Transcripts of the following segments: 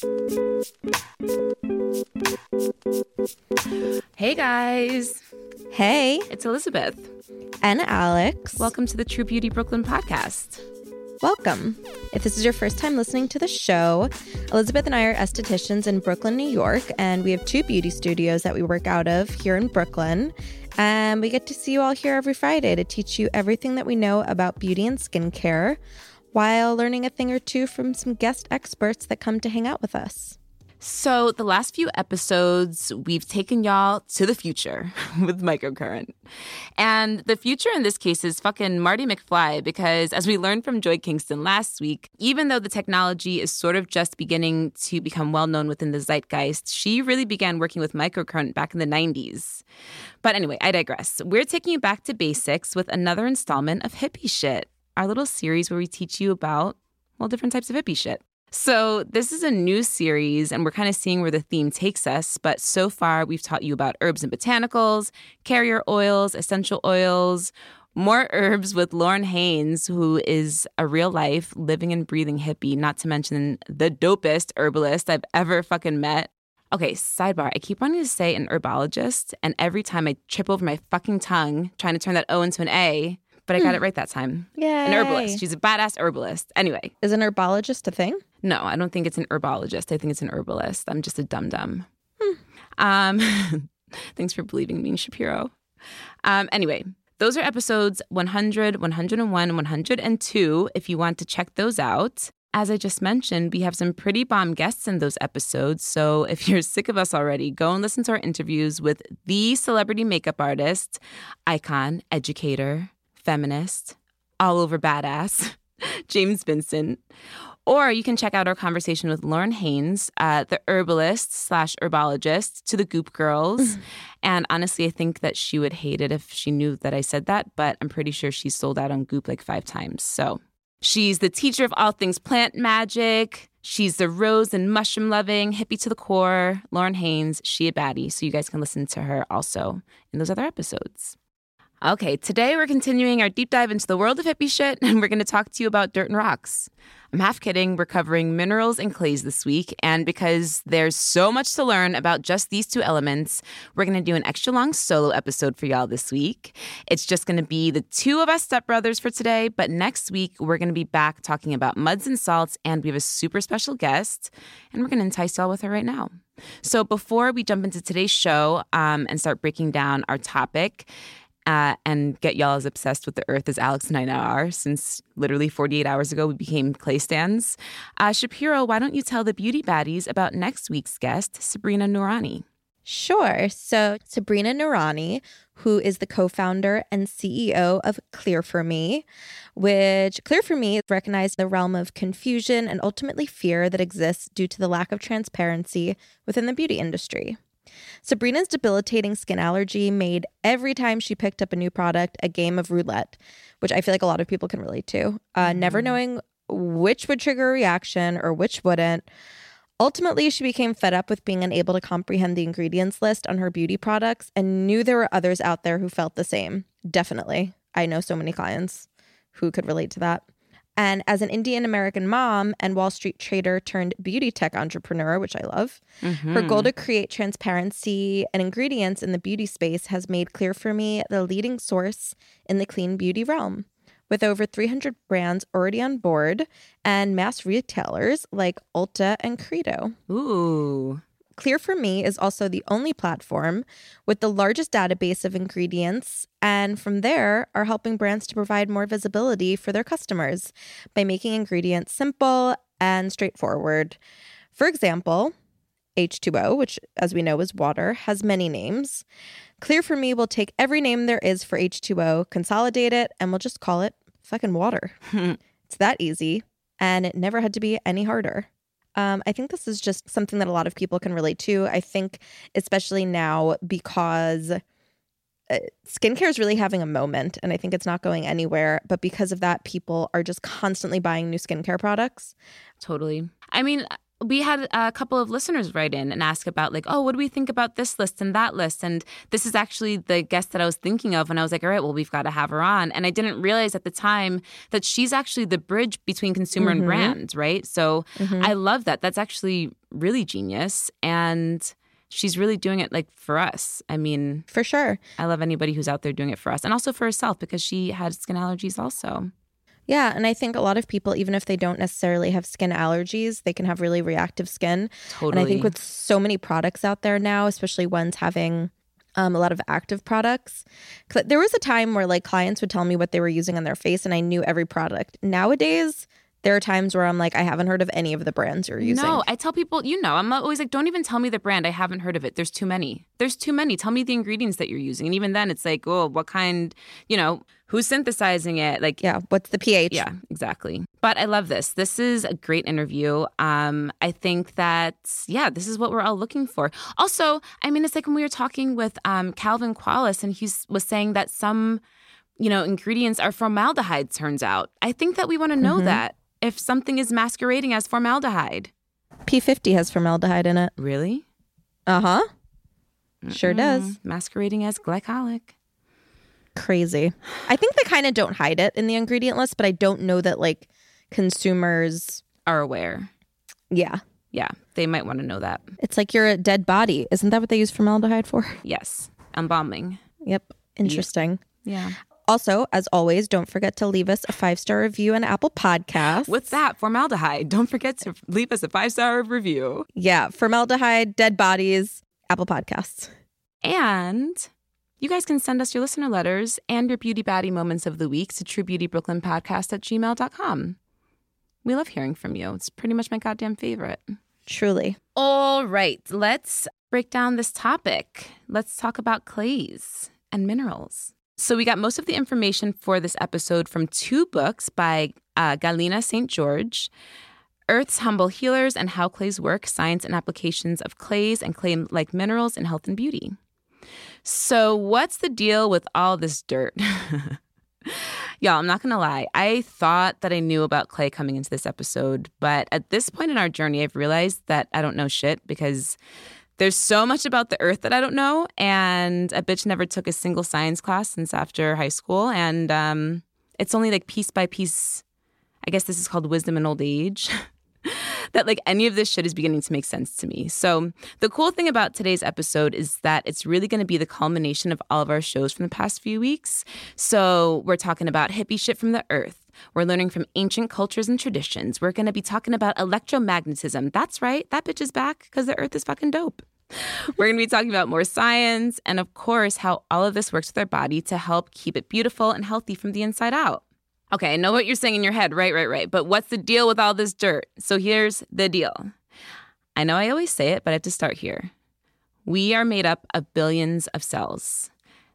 Hey guys, Hey, it's Elizabeth. and Alex. Welcome to the True Beauty Brooklyn podcast. Welcome. If this is your first time listening to the show, Elizabeth and I are estheticians in Brooklyn, New York, and we have two beauty studios that we work out of here in Brooklyn. And we get to see you all here every Friday to teach you everything that we know about beauty and skincare while learning a thing or two from some guest experts that come to hang out with us. So, the last few episodes, we've taken y'all to the future with microcurrent. And the future in this case is fucking Marty McFly because, as we learned from Joy Kingston last week, even though the technology is sort of just beginning to become well known within the zeitgeist, she really began working with microcurrent back in the 90s. But anyway, I digress. We're taking you back to basics with another installment of Hippie Shit, our little series where we teach you about, well, different types of hippie shit. So, this is a new series, and we're kind of seeing where the theme takes us. But so far, we've taught you about herbs and botanicals, carrier oils, essential oils, more herbs with Lauren Haynes, who is a real life living and breathing hippie, not to mention the dopest herbalist I've ever fucking met. Okay, sidebar. I keep wanting to say an herbologist, and every time I trip over my fucking tongue trying to turn that O into an A, but I got it right that time. Yeah. An herbalist. She's a badass herbalist. Anyway, Is an herbologist a thing? no, I don't think it's an herbologist. I think it's an herbalist. I'm just a dum dum. Um, thanks for believing me, Shapiro. Um, anyway, those are episodes 100, 101, 102. If you want to check those out. As I just mentioned, we have some pretty bomb guests in those episodes. So if you're sick of us already, go and listen to our interviews with the celebrity makeup artist, icon, educator, feminist, all over badass, James Vincent. Or you can check out our conversation with Lauren Haynes, uh, the herbalist slash herbologist to the Goop Girls. and honestly, I think that she would hate it if she knew that I said that, but I'm pretty sure she sold out on Goop like five times. So she's the teacher of all things plant magic. She's the rose and mushroom loving, hippie to the core. Lauren Haynes, she a baddie. So you guys can listen to her also in those other episodes. Okay, today we're continuing our deep dive into the world of hippie shit, and we're going to talk to you about dirt and rocks. I'm half kidding. We're covering minerals and clays this week, and because there's so much to learn about just these two elements, we're going to do an extra long solo episode for y'all this week. It's just going to be the two of us stepbrothers for today, but next week we're going to be back talking about muds and salts, and we have a super special guest, and we're going to entice y'all with her right now. So before we jump into today's show um, and start breaking down our topic, uh, and get y'all as obsessed with the earth as Alex and I now are, since literally 48 hours ago we became clay stands. Uh, Shapiro, why don't you tell the beauty baddies about next week's guest, Sabrina Noorani? Sure. So, Sabrina Noorani, who is the co founder and CEO of Clear for Me, which Clear for Me recognized the realm of confusion and ultimately fear that exists due to the lack of transparency within the beauty industry. Sabrina's debilitating skin allergy made every time she picked up a new product a game of roulette, which I feel like a lot of people can relate to. Uh, Never knowing which would trigger a reaction or which wouldn't. Ultimately, she became fed up with being unable to comprehend the ingredients list on her beauty products and knew there were others out there who felt the same. Definitely. I know so many clients who could relate to that. And as an Indian American mom and Wall Street trader turned beauty tech entrepreneur, which I love, her goal to mm-hmm. create transparency and ingredients in the beauty space has made clear for me the leading source in the clean beauty realm. With over 300 brands already on board and mass retailers like Ulta and Credo. Ooh. Clear for Me is also the only platform with the largest database of ingredients, and from there are helping brands to provide more visibility for their customers by making ingredients simple and straightforward. For example, H2O, which as we know is water, has many names. Clear for Me will take every name there is for H2O, consolidate it, and we'll just call it fucking water. it's that easy, and it never had to be any harder. Um, I think this is just something that a lot of people can relate to. I think, especially now, because uh, skincare is really having a moment and I think it's not going anywhere. But because of that, people are just constantly buying new skincare products. Totally. I mean, we had a couple of listeners write in and ask about like oh what do we think about this list and that list and this is actually the guest that i was thinking of and i was like all right well we've got to have her on and i didn't realize at the time that she's actually the bridge between consumer Mhm. and brand right so Mhm. i love that that's actually really genius and she's really doing it like for us i mean For sure. i love anybody who's out there doing it for us and also for herself because she had skin allergies also Yeah. And I think a lot of people, even if they don't necessarily have skin allergies, they can have really reactive skin. totally And I think with so many products out there now, especially ones having um, a lot of active products. there was a time where like clients would tell me what they were using on their face and I knew every product. Nowadays, there are times where I'm like, I haven't heard of any of the brands you're using. No, I tell people, you know, I'm always like, don't even tell me the brand. I haven't heard of it. There's too many. There's too many. Tell me the ingredients that you're using. And even then, it's like, oh, what kind, you know, who's synthesizing it? Like, Yeah. What's the pH? yeah, exactly. But I love this. This is a great interview. Um, I think that yeah, this is what we're all looking for. Also, I mean, it's like when we were talking with um, Calvin Qualis, and he was saying that some, you know, ingredients are formaldehyde. Turns out, I think that we want to know Mhm. that if something is masquerading as formaldehyde. P50 has formaldehyde in it. Really? Uh huh. Sure does. Masquerading as glycolic. Crazy. I think they kind of don't hide it in the ingredient list, but I don't know that like consumers, Are aware. yeah. Yeah, they might want to know that. It's like you're a dead body. Isn't that what they use formaldehyde for? Yes. Embalming. Yep. Interesting. Yeah. Also, as always, don't forget to leave us a five star review on Apple Podcasts. What's that? Formaldehyde. Don't forget to leave us a five star review. Yeah, formaldehyde, dead bodies, Apple Podcasts. And you guys can send us your listener letters and your beauty baddie moments of the week to truebeautybrooklynpodcast at gmail.com. We love hearing from you. It's pretty much my goddamn favorite. Truly. All right, let's break down this topic. Let's talk about clays and minerals. So, we got most of the information for this episode from two books by uh, Galina St. George Earth's Humble Healers and How Clays Work Science and Applications of Clays and Clay like Minerals in Health and Beauty. So, what's the deal with all this dirt? Y'all, I'm not gonna lie. I thought that I knew about clay coming into this episode, but at this point in our journey, I've realized that I don't know shit because there's so much about the earth that I don't know. And a bitch never took a single science class since after high school. And um, it's only like piece by piece. I guess this is called wisdom in old age. that like any of this shit is beginning to make sense to me. So, the cool thing about today's episode is that it's really going to be the culmination of all of our shows from the past few weeks. So, we're talking about hippie shit from the earth. We're learning from ancient cultures and traditions. We're going to be talking about electromagnetism. That's right, that bitch is back because the earth is fucking dope. We're going to be talking about more science and, of course, how all of this works with our body to help keep it beautiful and healthy from the inside out. Okay, I know what you're saying in your head. Right, right, right. But what's the deal with all this dirt? So here's the deal. I know I always say it, but I have to start here. We are made up of billions of cells.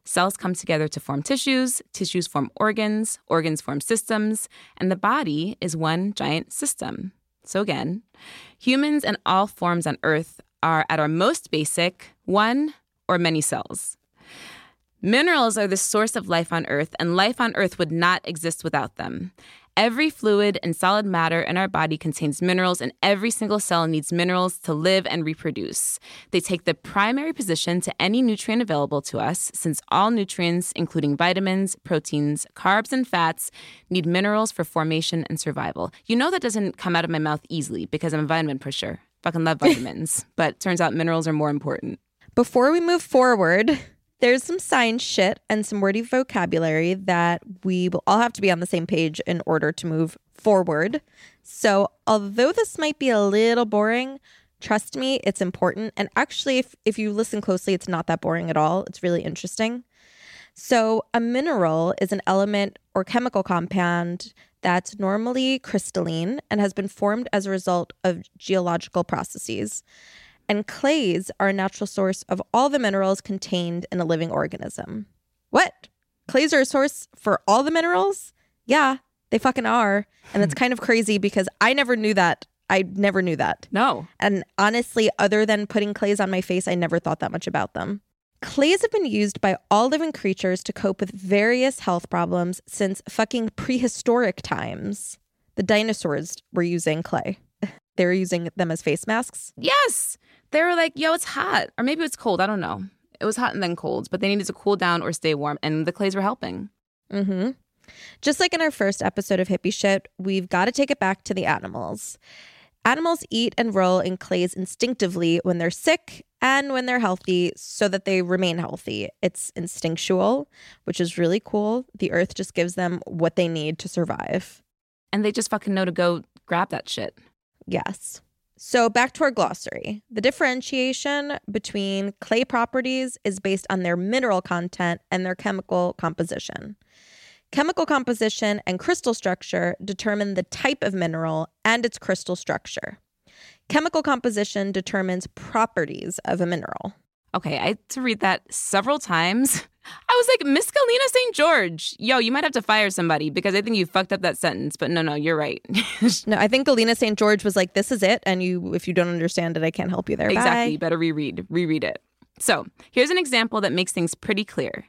Cells come together to form tissues, tissues form organs, organs form systems, and the body is one giant system. So, again, humans and all forms on Earth are at our most basic one or many cells. Minerals are the source of life on Earth, and life on Earth would not exist without them. Every fluid and solid matter in our body contains minerals, and every single cell needs minerals to live and reproduce. They take the primary position to any nutrient available to us, since all nutrients, including vitamins, proteins, carbs, and fats, need minerals for formation and survival. You know that doesn't come out of my mouth easily because I'm a vitamin pusher. Fucking love vitamins, but turns out minerals are more important. Before we move forward, there's some science shit and some wordy vocabulary that we will all have to be on the same page in order to move forward. So, although this might be a little boring, trust me, it's important. And actually, if, if you listen closely, it's not that boring at all. It's really interesting. So, a mineral is an element or chemical compound that's normally crystalline and has been formed as a result of geological processes. And clays are a natural source of all the minerals contained in a living organism. What? Clays are a source for all the minerals? Yeah, they fucking are. And it's kind of crazy because I never knew that I never knew that. No. And honestly, other than putting clays on my face, I never thought that much about them. Clays have been used by all living creatures to cope with various health problems since fucking prehistoric times. The dinosaurs were using clay. They were using them as face masks. Yes. They were like, yo, it's hot. Or maybe it's cold. I don't know. It was hot and then cold, but they needed to cool down or stay warm. And the clays were helping. Mm-hmm. Just like in our first episode of Hippie Shit, we've got to take it back to the animals. Animals eat and roll in clays instinctively when they're sick and when they're healthy so that they remain healthy. It's instinctual, which is really cool. The earth just gives them what they need to survive. And they just fucking know to go grab that shit. Yes. So back to our glossary. The differentiation between clay properties is based on their mineral content and their chemical composition. Chemical composition and crystal structure determine the type of mineral and its crystal structure. Chemical composition determines properties of a mineral. Okay, I had to read that several times. I was like, Miss Galina St. George, yo, you might have to fire somebody because I think you fucked up that sentence. But no, no, you're right. No, I think Galina St. George was like, this is it. And you, if you don't understand it, I can't help you there. exactly. Bye. Better reread, reread it. So here's an example that makes things pretty clear.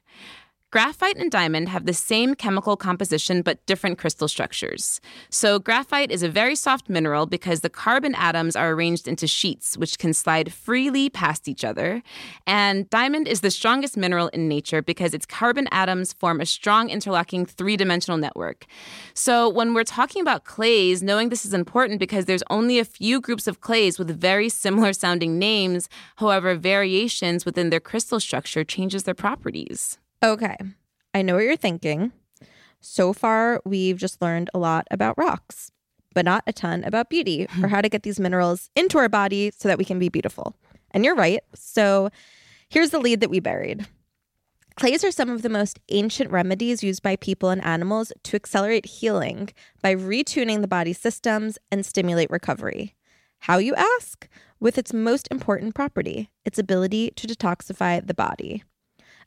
Graphite and diamond have the same chemical composition but different crystal structures. So, graphite is a very soft mineral because the carbon atoms are arranged into sheets, which can slide freely past each other. And diamond is the strongest mineral in nature because its carbon atoms form a strong interlocking three dimensional network. So, when we're talking about clays, knowing this is important because there's only a few groups of clays with very similar sounding names, however, variations within their crystal structure changes their properties. Okay. I know what you're thinking. So far, we've just learned a lot about rocks, but not a ton about beauty or how to get these minerals into our body so that we can be beautiful. And you're right. So here's the lead that we buried. Clays are some of the most ancient remedies used by people and animals to accelerate healing by retuning the body's systems and stimulate recovery. How, you ask? With its most important property, its ability to detoxify the body.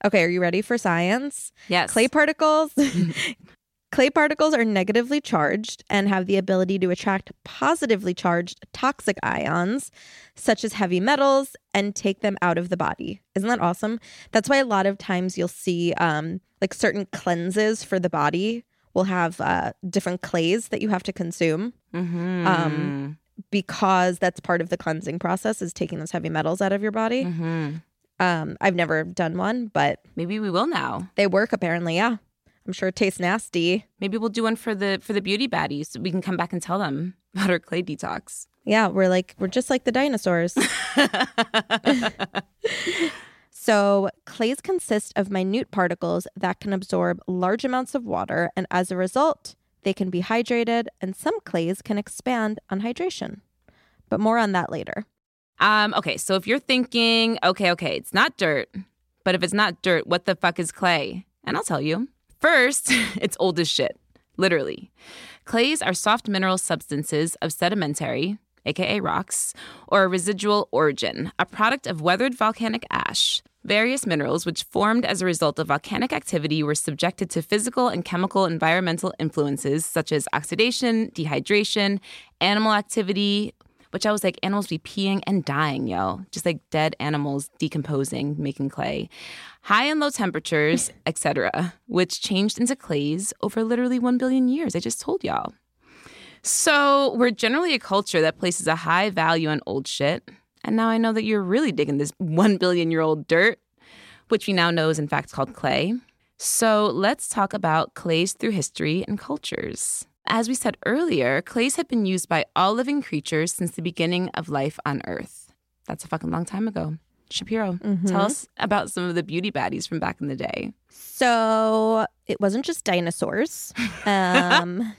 Okay, are you ready for science? Yes. Clay particles. Clay particles are negatively charged and have the ability to attract positively charged toxic ions, such as heavy metals, and take them out of the body. Isn't that awesome? That's why a lot of times you'll see um, like certain cleanses for the body will have uh, different clays that you have to consume Mm-hmm. Um, because that's part of the cleansing process is taking those heavy metals out of your body. mm-hmm. Um, I've never done one, but Maybe we will now. they work apparently. Yeah, I'm sure it tastes nasty. Maybe we'll do one for the for the beauty baddies so we can come back and tell them about our clay detox. Yeah, we're like we're just like the dinosaurs. so, clays consist of minute particles that can absorb large amounts of water and as a result, they can be hydrated and some clays can expand on hydration. But more on that later. Um, okay, so if you're thinking, okay, okay, it's not dirt, but if it's not dirt, what the fuck is clay? And I'll tell you. First, it's old as shit, literally. Clays are soft mineral substances of sedimentary, aka rocks, or residual origin, a product of weathered volcanic ash. Various minerals which formed as a result of volcanic activity were subjected to physical and chemical environmental influences such as oxidation, dehydration, animal activity, which I was like, animals be peeing and dying, yo. Just like dead animals decomposing, making clay. High and low temperatures, etc., which changed into clays over literally 1 billion years. I just told y'all. So, we're generally a culture that places a high value on old shit. And now I know that you're really digging this 1 billion year old dirt, which we now know is in fact called clay. So, let's talk about clays through history and cultures. As we said earlier, clays have been used by all living creatures since the beginning of life on Earth. That's a fucking long time ago. Shapiro, tell us about some of the beauty baddies from back in the day. So it wasn't just dinosaurs. Um,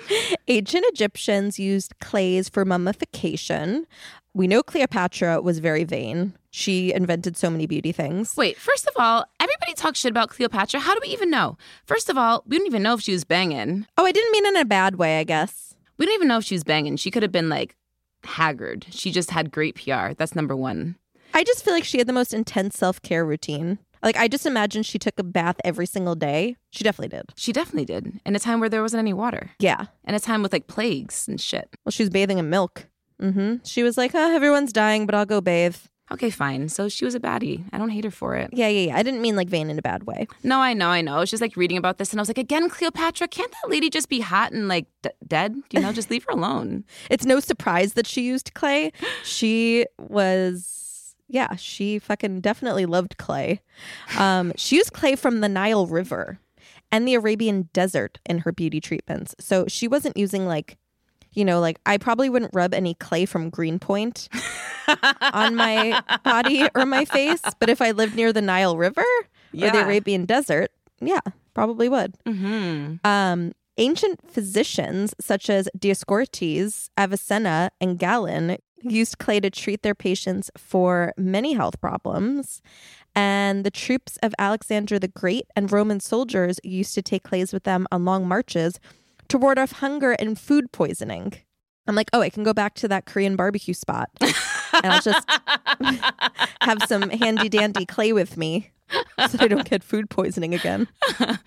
ancient Egyptians used clays for mummification. We know Cleopatra was very vain. She invented so many beauty things. Wait, first of all, everybody talks shit about Cleopatra. How do we even know? First of all, we don't even know if she was banging. Oh, I didn't mean in a bad way, I guess. We don't even know if she was banging. She could have been like haggard. She just had great PR. That's number one. I just feel like she had the most intense self care routine. Like, I just imagine she took a bath every single day. She definitely did. She definitely did. In a time where there wasn't any water. Yeah. In a time with like plagues and shit. Well, she was bathing in milk. Mm-hmm. She was like, huh, everyone's dying, but I'll go bathe. Okay, fine. So she was a baddie. I don't hate her for it. Yeah, yeah, yeah. I didn't mean like vain in a bad way. No, I know, I know. I was just like reading about this and I was like, again, Cleopatra, can't that lady just be hot and like d- dead? You know, just leave her alone. It's no surprise that she used clay. She was, yeah, she fucking definitely loved clay. Um, she used clay from the Nile River and the Arabian desert in her beauty treatments. So she wasn't using like, you know, like I probably wouldn't rub any clay from Greenpoint on my body or my face. But if I lived near the Nile River or the Arabian desert, yeah, probably would. Mm-hmm. Um, ancient physicians such as Dioscorides, Avicenna, and Galen used clay to treat their patients for many health problems. And the troops of Alexander the Great and Roman soldiers used to take clays with them on long marches to ward off hunger and food poisoning. I'm like, oh, I can go back to that Korean barbecue spot and I'll just have some handy dandy clay with me so I don't get food poisoning again.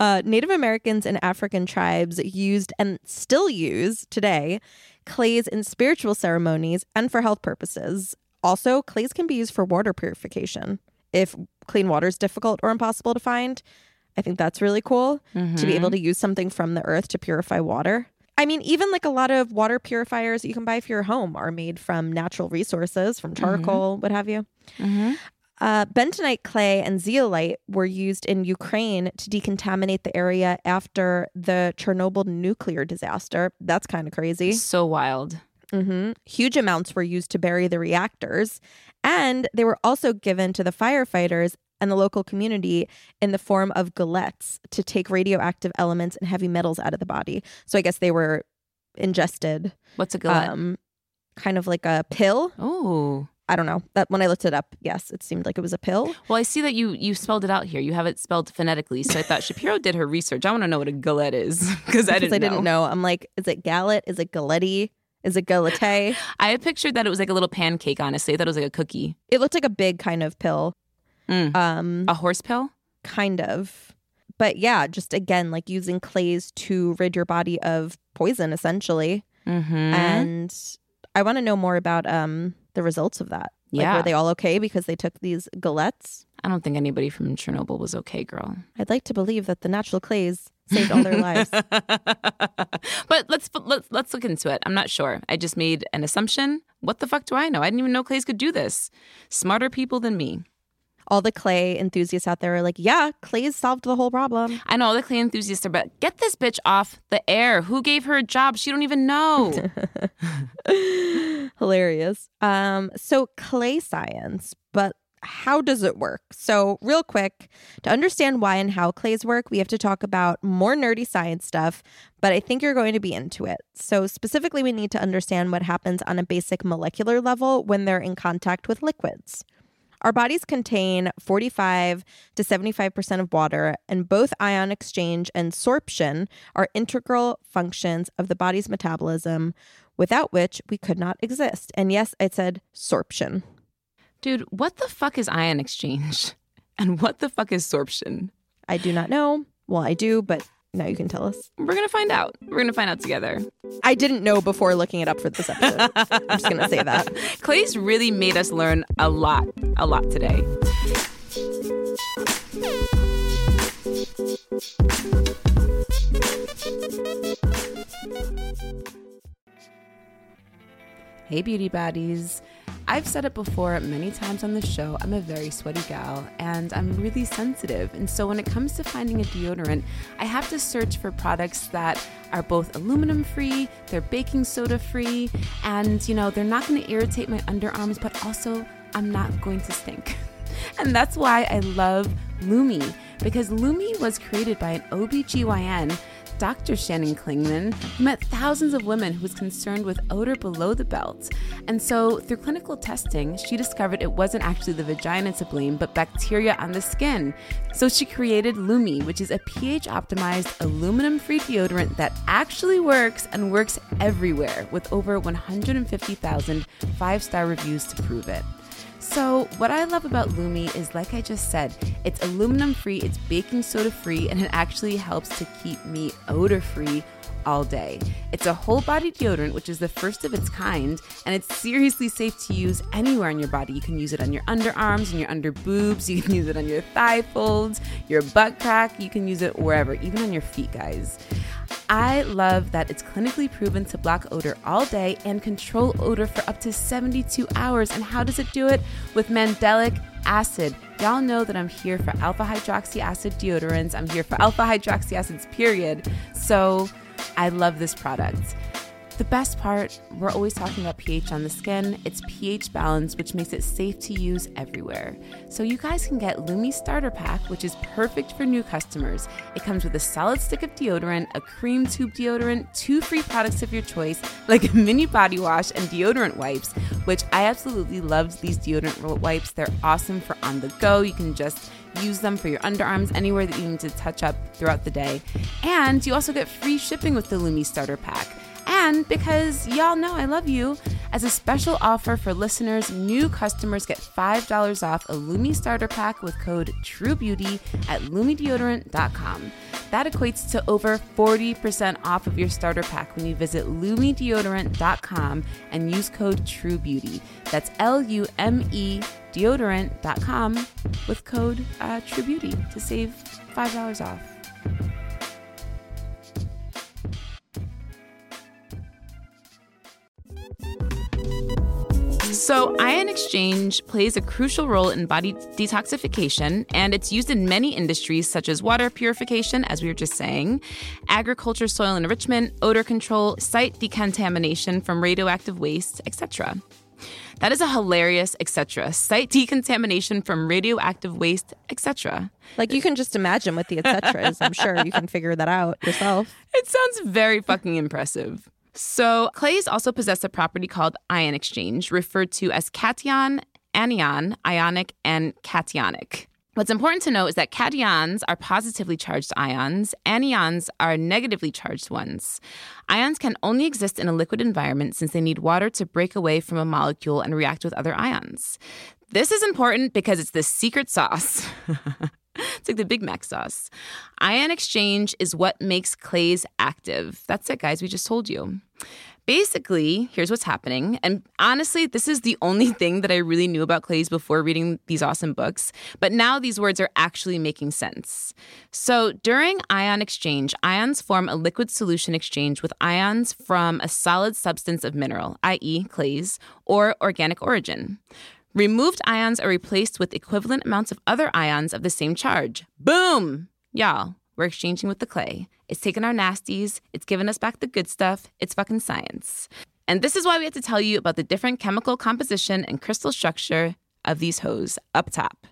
Uh, Native Americans and African tribes used and still use today clays in spiritual ceremonies and for health purposes. Also, clays can be used for water purification. If clean water is difficult or impossible to find, I think that's really cool to be able to use something from the earth to purify water. I mean, even like a lot of water purifiers that you can buy for your home are made from natural resources, from charcoal, what have you. Mm-hmm. Uh, bentonite clay and zeolite were used in Ukraine to decontaminate the area after the Chernobyl nuclear disaster. That's kind of crazy. So wild. hmm Huge amounts were used to bury the reactors, and they were also given to the firefighters and the local community in the form of galettes to take radioactive elements and heavy metals out of the body. So I guess they were ingested, What's a gullet? um, kind of like a pill. oh. I don't know. That when I looked it up, yes, it seemed like it was a pill. Well, I see that you you spelled it out here. You have it spelled phonetically. So I thought Shapiro did her research. I want to know what a galette is because I didn't I didn't know. I'm like, is it galette? Is it galetti? Is it galette? I had pictured that it was like a little pancake, honestly. I thought it was like a cookie. it looked like a big kind of pill. Mm. Um, A horse pill? kind of. But yeah, just again, like using clays to rid your body of poison, essentially. Mm-hmm. And I want to know more about um the results of that. Like, Yeah. were they all okay because they took these galettes? I don't think anybody from Chernobyl was okay, girl. I'd like to believe that the natural clays saved all their lives. but let's let's let's look into it. I'm not sure. I just made an assumption. What the fuck do I know? I didn't even know clays could do this. Smarter people than me. All the clay enthusiasts out there are like, yeah, clays solved the whole problem. I know all the clay enthusiasts are, but get this bitch off the air. Who gave her a job? She don't even know. Hilarious. Um, so clay science, but how does it work? So, real quick, to understand why and how clays work, we have to talk about more nerdy science stuff, but I think you're going to be into it. So, specifically, we need to understand what happens on a basic molecular level when they're in contact with liquids. Our bodies contain 45 to 75% of water, and both ion exchange and sorption are integral functions of the body's metabolism, without which we could not exist. And yes, I said sorption. Dude, what the fuck is ion exchange? And what the fuck is sorption? I do not know. Well, I do, but now you can tell us. We're gonna find out. We're gonna find out together. I didn't know before looking it up for this episode. I'm just going to say that. Clay's really made us learn a lot, a lot today. Hey, beauty baddies. I've said it before many times on the show. I'm a very sweaty gal and I'm really sensitive. And so when it comes to finding a deodorant, I have to search for products that are both aluminum free, they're baking soda free, and you know, they're not going to irritate my underarms, but also I'm not going to stink. And that's why I love Lume because Lume was created by an OBGYN Dr. Shannon Klingman, who met thousands of women who was concerned with odor below the belt. And so, through clinical testing, she discovered it wasn't actually the vagina to blame, but bacteria on the skin. So, she created Lume, which is a pH optimized aluminum free deodorant that actually works and works everywhere with over 150,000 five star reviews to prove it. So, what I love about Lume is, like I just said, it's aluminum free, it's baking soda free, and it actually helps to keep me odor free all day. It's a whole body deodorant, which is the first of its kind, and it's seriously safe to use anywhere on your body. You can use it on your underarms and your under boobs, you can use it on your thigh folds, your butt crack, you can use it wherever, even on your feet, guys. I love that it's clinically proven to block odor all day and control odor for up to 72 hours. And how does it do it? With mandelic acid. Y'all know that I'm here for alpha hydroxy acid deodorants. I'm here for alpha hydroxy acids, period. So I love this product. The best part, we're always talking about pH on the skin. It's pH balance, which makes it safe to use everywhere. So you guys can get Lume Starter Pack, which is perfect for new customers. It comes with a solid stick of deodorant, a cream tube deodorant, two free products of your choice, like a mini body wash and deodorant wipes, which I absolutely loved these deodorant wipes. They're awesome for on the go. You can just use them for your underarms anywhere that you need to touch up throughout the day. And you also get free shipping with the Lume Starter Pack. And because y'all know I love you, as a special offer for listeners, new customers get $5 off a Lume starter pack with code TRUEBEAUTY at lumedeodorant.com. That equates to over 40% off of your starter pack when you visit lumedeodorant.com and use code TRUEBEAUTY. That's L U M E deodorant.com with code uh, TRUEBEAUTY to save $5 off. So, ion exchange plays a crucial role in body detoxification, and it's used in many industries such as water purification, as we were just saying, agriculture, soil enrichment, odor control, site decontamination from radioactive waste, etc. That is a hilarious etc. Site decontamination from radioactive waste, etc. Like you can just imagine what the etc. is. I'm sure you can figure that out yourself. It sounds very fucking impressive. So, clays also possess a property called ion exchange, referred to as cation, anion, ionic, and cationic. What's important to note is that cations are positively charged ions, anions are negatively charged ones. Ions can only exist in a liquid environment since they need water to break away from a molecule and react with other ions. This is important because it's the secret sauce. it's like the Big Mac sauce. Ion exchange is what makes clays active. That's it, guys. We just told you. Basically, here's what's happening. And honestly, this is the only thing that I really knew about clays before reading these awesome books. But now these words are actually making sense. So during ion exchange, ions form a liquid solution exchange with ions from a solid substance of mineral, i.e., clays, or organic origin. Removed ions are replaced with equivalent amounts of other ions of the same charge. Boom! Y'all, we're exchanging with the clay. It's taken our nasties, it's given us back the good stuff. It's fucking science. And this is why we have to tell you about the different chemical composition and crystal structure of these hoes up top.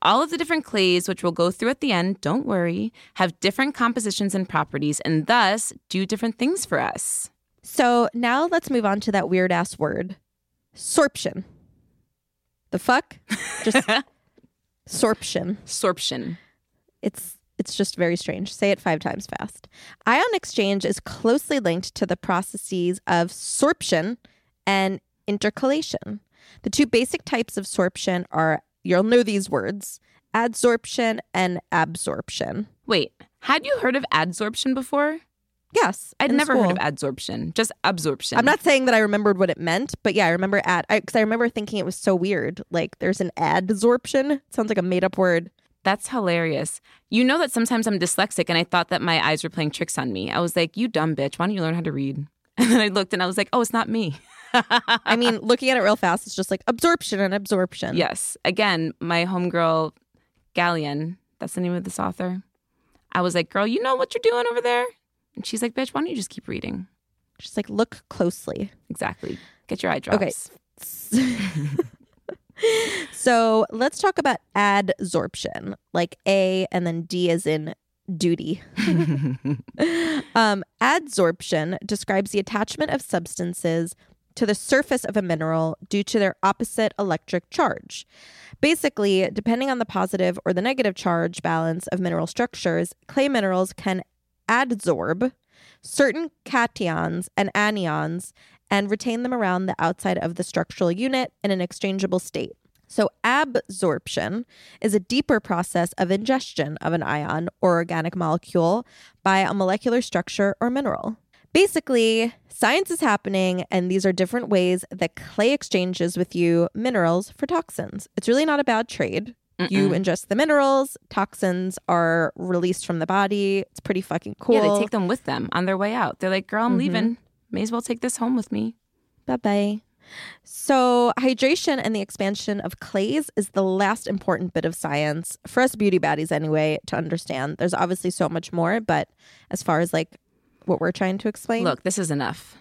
All of the different clays, which we'll go through at the end, don't worry, have different compositions and properties and thus do different things for us. So now let's move on to that weird ass word sorption. The fuck? Just sorption. Sorption. It's it's just very strange. Say it five times fast. Ion exchange is closely linked to the processes of sorption and intercalation. The two basic types of sorption are you'll know these words adsorption and absorption. Wait, had you heard of adsorption before? Yes. I'd never school. heard of adsorption, just absorption. I'm not saying that I remembered what it meant, but yeah, I remember ad because I, remember thinking it was so weird. Like there's an adsorption. Sounds like a made up word. That's hilarious. You know that sometimes I'm dyslexic and I thought that my eyes were playing tricks on me. I was like, you dumb bitch, why don't you learn how to read? And then I looked and I was like, oh, it's not me. I mean, looking at it real fast, it's just like absorption and absorption. Yes. Again, my homegirl, Galleon, that's the name of this author. I was like, girl, you know what you're doing over there? And she's like, bitch, why don't you just keep reading? Just like look closely. Exactly. Get your eye drops. Okay. so let's talk about adsorption, like A and then D as in duty. um, adsorption describes the attachment of substances to the surface of a mineral due to their opposite electric charge. Basically, depending on the positive or the negative charge balance of mineral structures, clay minerals can adsorb certain cations and anions and retain them around the outside of the structural unit in an exchangeable state. So, absorption is a deeper process of ingestion of an ion or organic molecule by a molecular structure or mineral. Basically, science is happening, and these are different ways that clay exchanges with you minerals for toxins. It's really not a bad trade. You ingest the minerals, toxins are released from the body. It's pretty fucking cool. Yeah, they take them with them on their way out. They're like, girl, I'm leaving. May as well take this home with me. Bye bye. So, hydration and the expansion of clays is the last important bit of science for us beauty baddies, anyway, to understand. There's obviously so much more, but as far as like what we're trying to explain, Look, this is enough.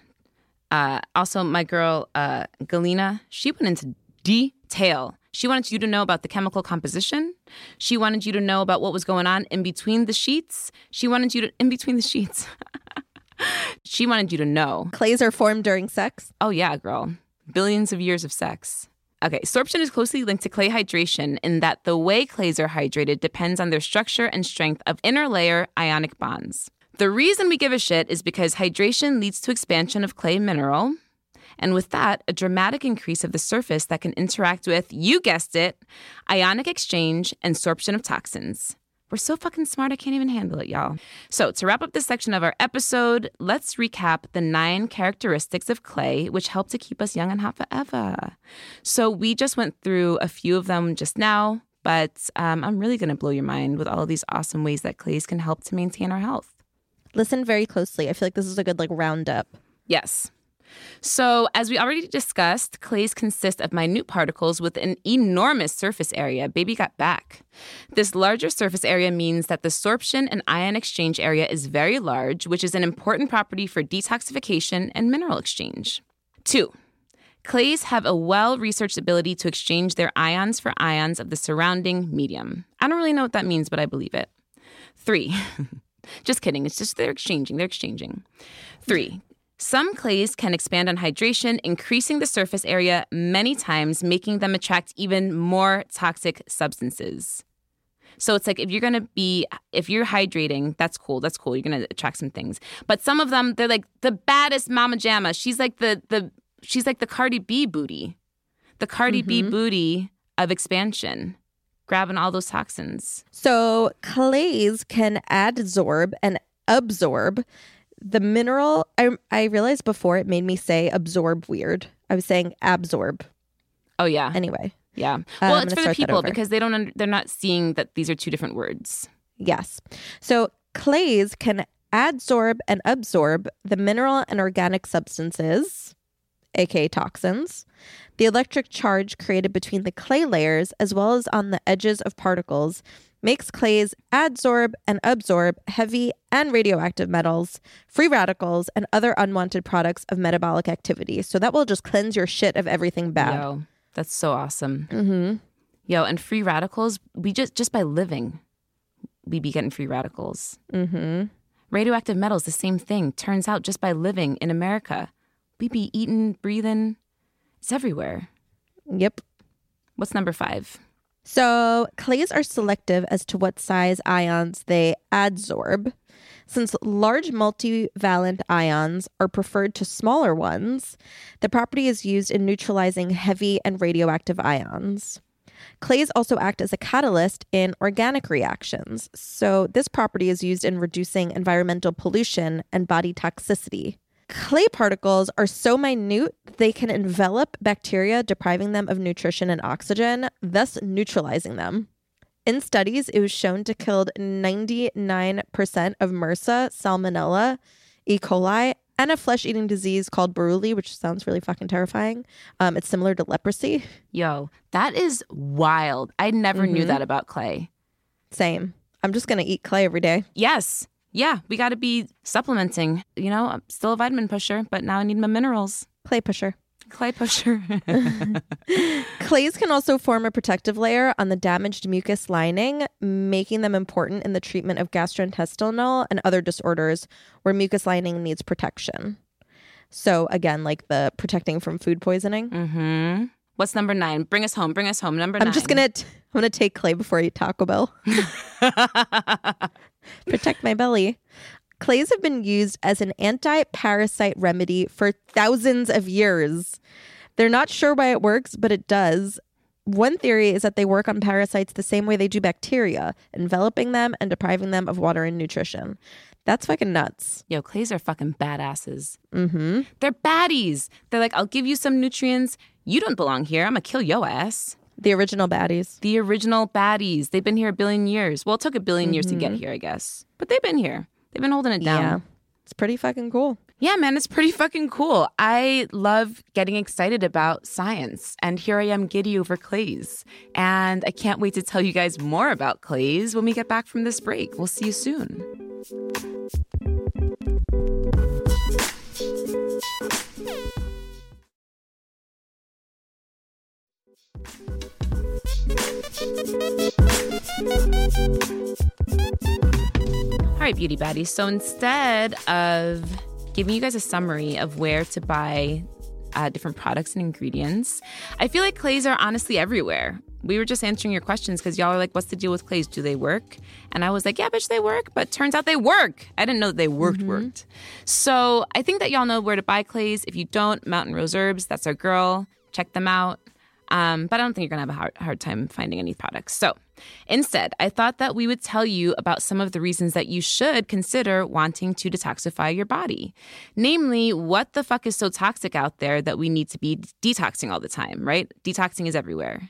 Uh, also, my girl uh, Galina, she went into detail. She wanted you to know about the chemical composition. She wanted you to know about what was going on in between the sheets. She wanted you to in between the sheets. she wanted you to know. clays are formed during sex. Oh yeah, girl. Billions of years of sex. Okay, sorption is closely linked to clay hydration in that the way clays are hydrated depends on their structure and strength of inner layer ionic bonds. The reason we give a shit is because hydration leads to expansion of clay mineral, and with that, a dramatic increase of the surface that can interact with, you guessed it, ionic exchange and sorption of toxins. We're so fucking smart, I can't even handle it, y'all. So, to wrap up this section of our episode, let's recap the nine characteristics of clay which help to keep us young and hot forever. So, we just went through a few of them just now, but um, I'm really gonna blow your mind with all of these awesome ways that clays can help to maintain our health. Listen very closely. I feel like this is a good like roundup. Yes. So, as we already discussed, clays consist of minute particles with an enormous surface area. Baby got back. This larger surface area means that the sorption and ion exchange area is very large, which is an important property for detoxification and mineral exchange. Two, clays have a well researched ability to exchange their ions for ions of the surrounding medium. I don't really know what that means, but I believe it. Three, just kidding, it's just they're exchanging, they're exchanging. Three, some clays can expand on hydration, increasing the surface area many times, making them attract even more toxic substances. So it's like if you're gonna be, if you're hydrating, that's cool. That's cool. You're gonna attract some things. But some of them, they're like the baddest Mama Jamma. She's like the the she's like the Cardi B booty, the Cardi B mm-hmm. booty of expansion, grabbing all those toxins. So, clays can adsorb and absorb the mineral. I, I realized before it made me say absorb weird. I was saying absorb. Oh yeah, Anyway, yeah. Um, I'm Well, it's for the people because they don't. Under, they're not seeing that these are two different words. yes. So, clays can adsorb and absorb the mineral and organic substances, aka toxins, the electric charge created between the clay layers as well as on the edges of particles makes clays adsorb and absorb heavy and radioactive metals, free radicals, and other unwanted products of metabolic activity. So that will just cleanse your shit of everything bad. Yo, that's so awesome. Mm-hmm. Yo, and free radicals. We just just by living, we be getting free radicals. Mm-hmm. Radioactive metals, the same thing. Turns out, just by living in America, we be eating, breathing. It's everywhere. Yep. What's number five? So, clays are selective as to what size ions they adsorb. Since large multivalent ions are preferred to smaller ones, the property is used in neutralizing heavy and radioactive ions. Clays also act as a catalyst in organic reactions. So, this property is used in reducing environmental pollution and body toxicity. Clay particles are so minute they can envelop bacteria, depriving them of nutrition and oxygen, thus neutralizing them. In studies, it was shown to kill 99% of MRSA, Salmonella, E. coli, and a flesh eating disease called Buruli, which sounds really fucking terrifying. Um, it's similar to leprosy. Yo, that is wild. I never knew that about clay. Same. I'm just going to eat clay every day. Yes. Yeah, we got to be supplementing. You know, I'm still a vitamin pusher, but now I need my minerals. Clay pusher. Clay pusher. Clays can also form a protective layer on the damaged mucus lining, making them important in the treatment of gastrointestinal and other disorders where mucus lining needs protection. So again, like the protecting from food poisoning. mm-hmm. What's number nine? Bring us home. Bring us home. Number 9 I'm just gonna t- I'm gonna take clay before I eat Taco Bell. Protect my belly. Clays have been used as an anti-parasite remedy for thousands of years. They're not sure why it works, but it does. One theory is that they work on parasites the same way they do bacteria, enveloping them and depriving them of water and nutrition. That's fucking nuts. Yo, clays are fucking badasses. Mm-hmm. They're baddies. They're like, I'll give you some nutrients. You don't belong here. I'm gonna kill yo ass. The original baddies. The original baddies. They've been here a billion years. Well, it took a 1000000000 years to get mm-hmm. here, I guess. But they've been here. They've been holding it down. Yeah. It's pretty fucking cool. Yeah, man, it's pretty fucking cool. I love getting excited about science. And here I am giddy over clays. And I can't wait to tell you guys more about clays when we get back from this break. We'll see you soon. All right, beauty baddies. So instead of giving you guys a summary of where to buy uh, different products and ingredients, I feel like clays are honestly everywhere. We were just answering your questions because y'all are like, what's the deal with clays? Do they work? And I was like, yeah, bitch, they work. But turns out they work. I didn't know that they worked, worked. So I think that y'all know where to buy clays. If you don't, Mountain Rose Herbs, that's our girl. Check them out. Um, but I don't think you're going to have a hard, hard time finding any products. So instead, I thought that we would tell you about some of the reasons that you should consider wanting to detoxify your body. Namely, what the fuck is so toxic out there that we need to be detoxing all the time, right? Detoxing is everywhere.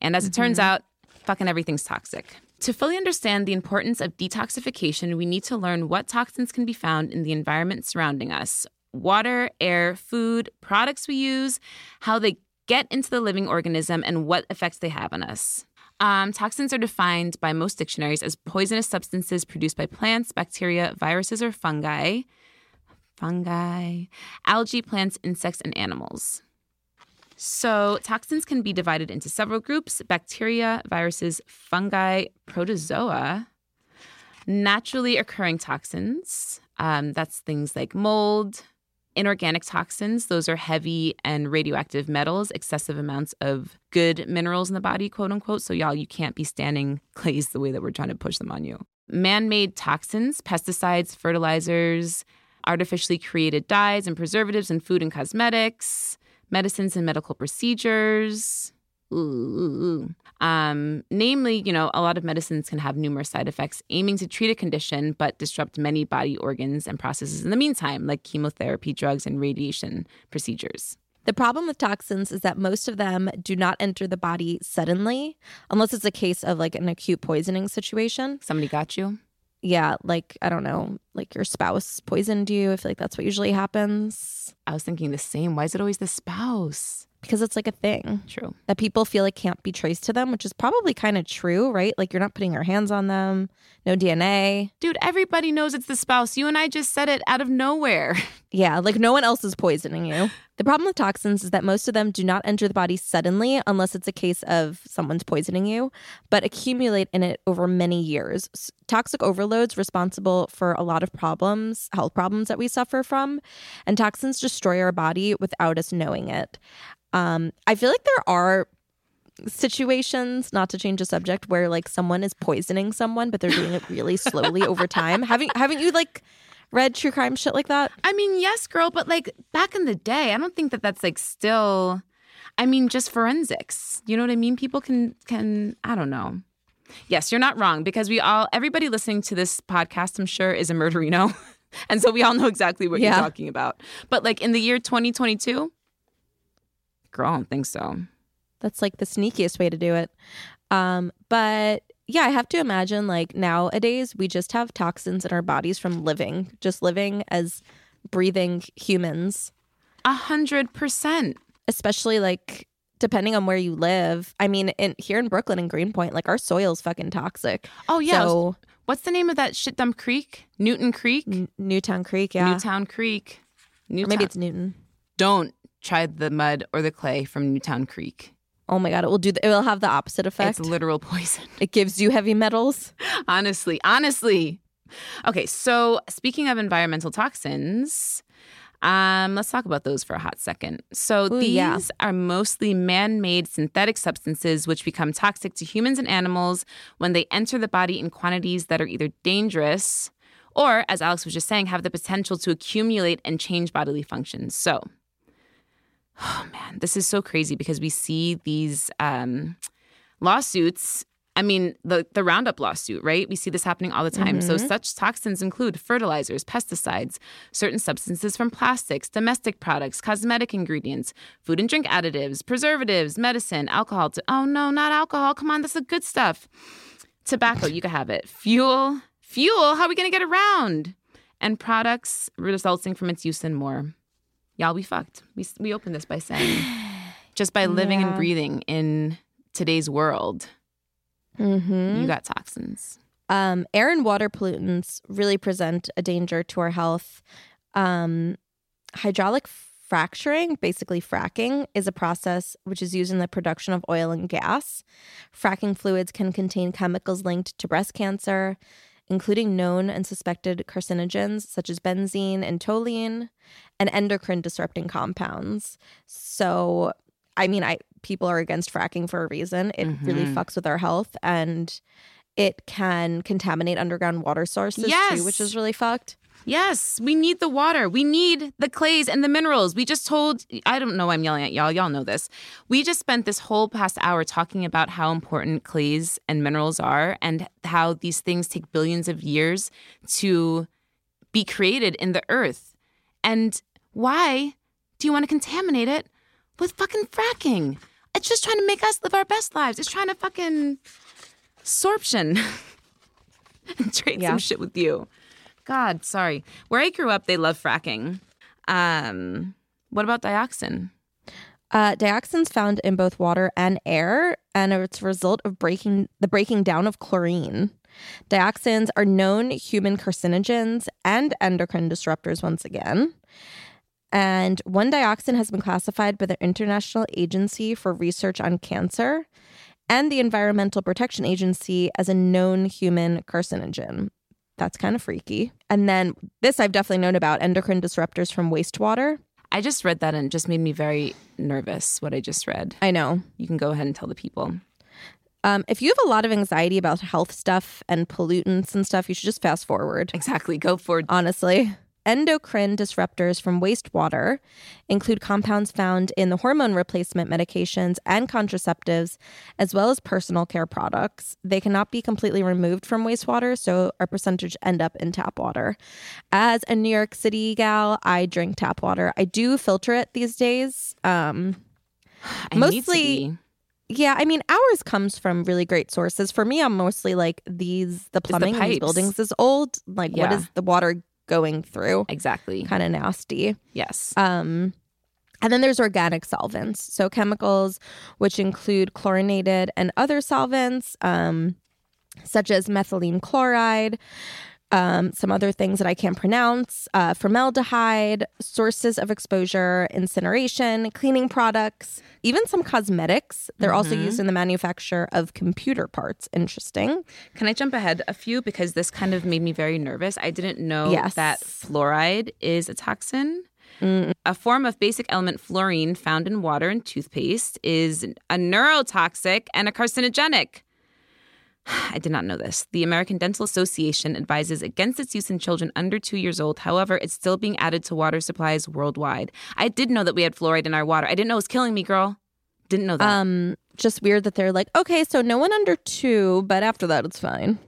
And as it turns out, fucking everything's toxic. To fully understand the importance of detoxification, we need to learn what toxins can be found in the environment surrounding us water, air, food, products we use, how they get into the living organism, and what effects they have on us. Um, toxins are defined by most dictionaries as poisonous substances produced by plants, bacteria, viruses, or fungi. Fungi, algae, plants, insects, and animals. So, toxins can be divided into several groups bacteria, viruses, fungi, protozoa, naturally occurring toxins. Um, that's things like mold, inorganic toxins. Those are heavy and radioactive metals, excessive amounts of good minerals in the body, quote unquote. So, y'all, you can't be standing clays the way that we're trying to push them on you. Man made toxins, pesticides, fertilizers, artificially created dyes and preservatives in food and cosmetics medicines and medical procedures. Ooh. Um, namely, you know, a lot of medicines can have numerous side effects aiming to treat a condition but disrupt many body organs and processes in the meantime, like chemotherapy, drugs, and radiation procedures. The problem with toxins is that most of them do not enter the body suddenly, unless it's a case of like an acute poisoning situation. Somebody got you? Yeah, like, I don't know, like your spouse poisoned you. I feel like that's what usually happens I was thinking the same. Why is it always the spouse? Because it's like a thing True. that people feel like can't be traced to them, which is probably kind of true, right? Like you're not putting your hands on them, no DNA. Dude, everybody knows it's the spouse. You and I just said it out of nowhere. Yeah, like no one else is poisoning you. The problem with toxins is that most of them do not enter the body suddenly unless it's a case of someone's poisoning you, but accumulate in it over many years. Toxic overload's responsible for a lot of problems, health problems that we suffer from, and toxins destroy our body without us knowing it. Um, I feel like there are situations, not to change the subject, where like someone is poisoning someone, but they're doing it really slowly over time. Haven't haven't you like read true crime shit like that? I mean, yes, girl, but like back in the day, I don't think that that's like still. I mean, just forensics. You know what I mean? People can can I don't know. Yes, you're not wrong because we all everybody listening to this podcast, I'm sure, is a murderino, and so we all know exactly what Yeah. you're talking about. But like in the year 2022, girl, I don't think so. That's like the sneakiest way to do it. Um, but yeah, I have to imagine like nowadays we just have toxins in our bodies from living, just living as breathing humans, A hundred percent. especially like depending on where you live. I mean, in here in Brooklyn and Greenpoint, like our soil's fucking toxic. Oh yeah. So What's the name of that shit dump creek? Newton Creek. N- Newtown Creek, yeah. Newtown Creek. or maybe it's Newton. Don't try the mud or the clay from Newtown Creek. Oh my god, it will do. The, it will have the opposite effect. It's literal poison. it gives you heavy metals. honestly, honestly. Okay, so speaking of environmental toxins, um, let's talk about those for a hot second. So Ooh, these yeah. are mostly man-made synthetic substances which become toxic to humans and animals when they enter the body in quantities that are either dangerous or, as Alex was just saying, have the potential to accumulate and change bodily functions. So oh man, this is so crazy because we see these um, lawsuits. I mean, the, the Roundup lawsuit, right? We see this happening all the time. So, such toxins include fertilizers, pesticides, certain substances from plastics, domestic products, cosmetic ingredients, food and drink additives, preservatives, medicine, alcohol. To, oh, no, not alcohol. Come on, that's the good stuff. Tobacco, you can have it. Fuel, fuel, how are we going to get around? And products resulting from its use and more. Y'all, we fucked. We, we opened this by saying, just by living and breathing in today's world, Mm-hmm. you got toxins. um, air and water pollutants really present a danger to our health. Um, hydraulic fracturing, basically fracking, is a process which is used in the production of oil and gas. Fracking fluids can contain chemicals linked to breast cancer, including known and suspected carcinogens such as benzene and toluene, and endocrine disrupting compounds. So, I mean, I people are against fracking for a reason. It really Mhm. fucks with our health and it can contaminate underground water sources too, which is really fucked. Yes, we need the water. We need the clays and the minerals. We just told, I don't know, I'm yelling at y'all. Y'all know this. We just spent this whole past hour talking about how important clays and minerals are and how these things take billions of years to be created in the earth. And why do you want to contaminate it with fucking fracking? It's just trying to make us live our best lives. It's trying to fucking sorption and trade Yeah. some shit with you. God, sorry. Where I grew up, they love fracking. Um, what about dioxin? Uh, dioxin's found in both water and air, and it's a result of breaking the breaking down of chlorine. Dioxins are known human carcinogens and endocrine disruptors once again. And one dioxin has been classified by the International Agency for Research on Cancer and the Environmental Protection Agency as a known human carcinogen. That's kind of freaky. And then this I've definitely known about endocrine disruptors from wastewater. I just read that and it just made me very nervous. What I just read. I know. You can go ahead and tell the people. Um, if you have a lot of anxiety about health stuff and pollutants and stuff, you should just fast forward. Exactly. Go for Honestly. Endocrine disruptors from wastewater include compounds found in the hormone replacement medications and contraceptives, as well as personal care products. They cannot be completely removed from wastewater, so a percentage end up in tap water. As a New York City gal, I drink tap water. I do filter it these days. Um, I need to Mostly- yeah, I mean, ours comes from really great sources. For me, I'm mostly like these the plumbing in these buildings is old. Like, what Yeah. is the water going through? exactly. Kind of nasty. Yes. Um, and then there's organic solvents, so chemicals which include chlorinated and other solvents, um, such as methylene chloride. Um, some other things that I can't pronounce uh, formaldehyde, sources of exposure, incineration, cleaning products, even some cosmetics. They're also Mm-hmm. used in the manufacture of computer parts. Interesting. Can I jump ahead a few because this kind of made me very nervous? I didn't know Yes. that fluoride is a toxin. Mm. A form of basic element fluorine found in water and toothpaste is a neurotoxic and a carcinogenic. I did not know this. The American Dental Association advises against its use in children under two years old. However, it's still being added to water supplies worldwide. I did know that we had fluoride in our water. I didn't know it was killing me, girl. Didn't know that. Um, just weird that they're like, okay, so no one under two, but after that, it's fine.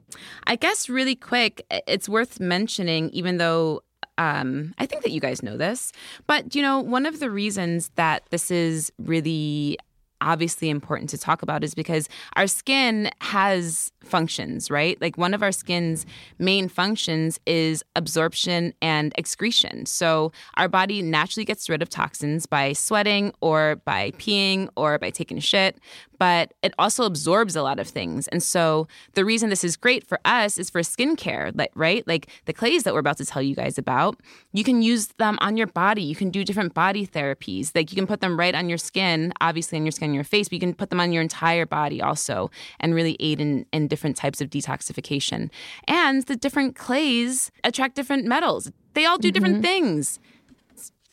I guess really quick, it's worth mentioning, even though um, I think that you guys know this, but you know, one of the reasons that this is really obviously important to talk about is because our skin has functions, right? Like one of our skin's main functions is absorption and excretion. So our body naturally gets rid of toxins by sweating or by peeing or by taking a shit, but it also absorbs a lot of things. And so the reason this is great for us is for skincare, like right? Like the clays that we're about to tell you guys about, you can use them on your body. You can do different body therapies. Like you can put them right on your skin, obviously on your skin, on your face, but you can put them on your entire body also and really aid in, in different types of detoxification. And the different clays attract different metals. They all do different mm-hmm. things.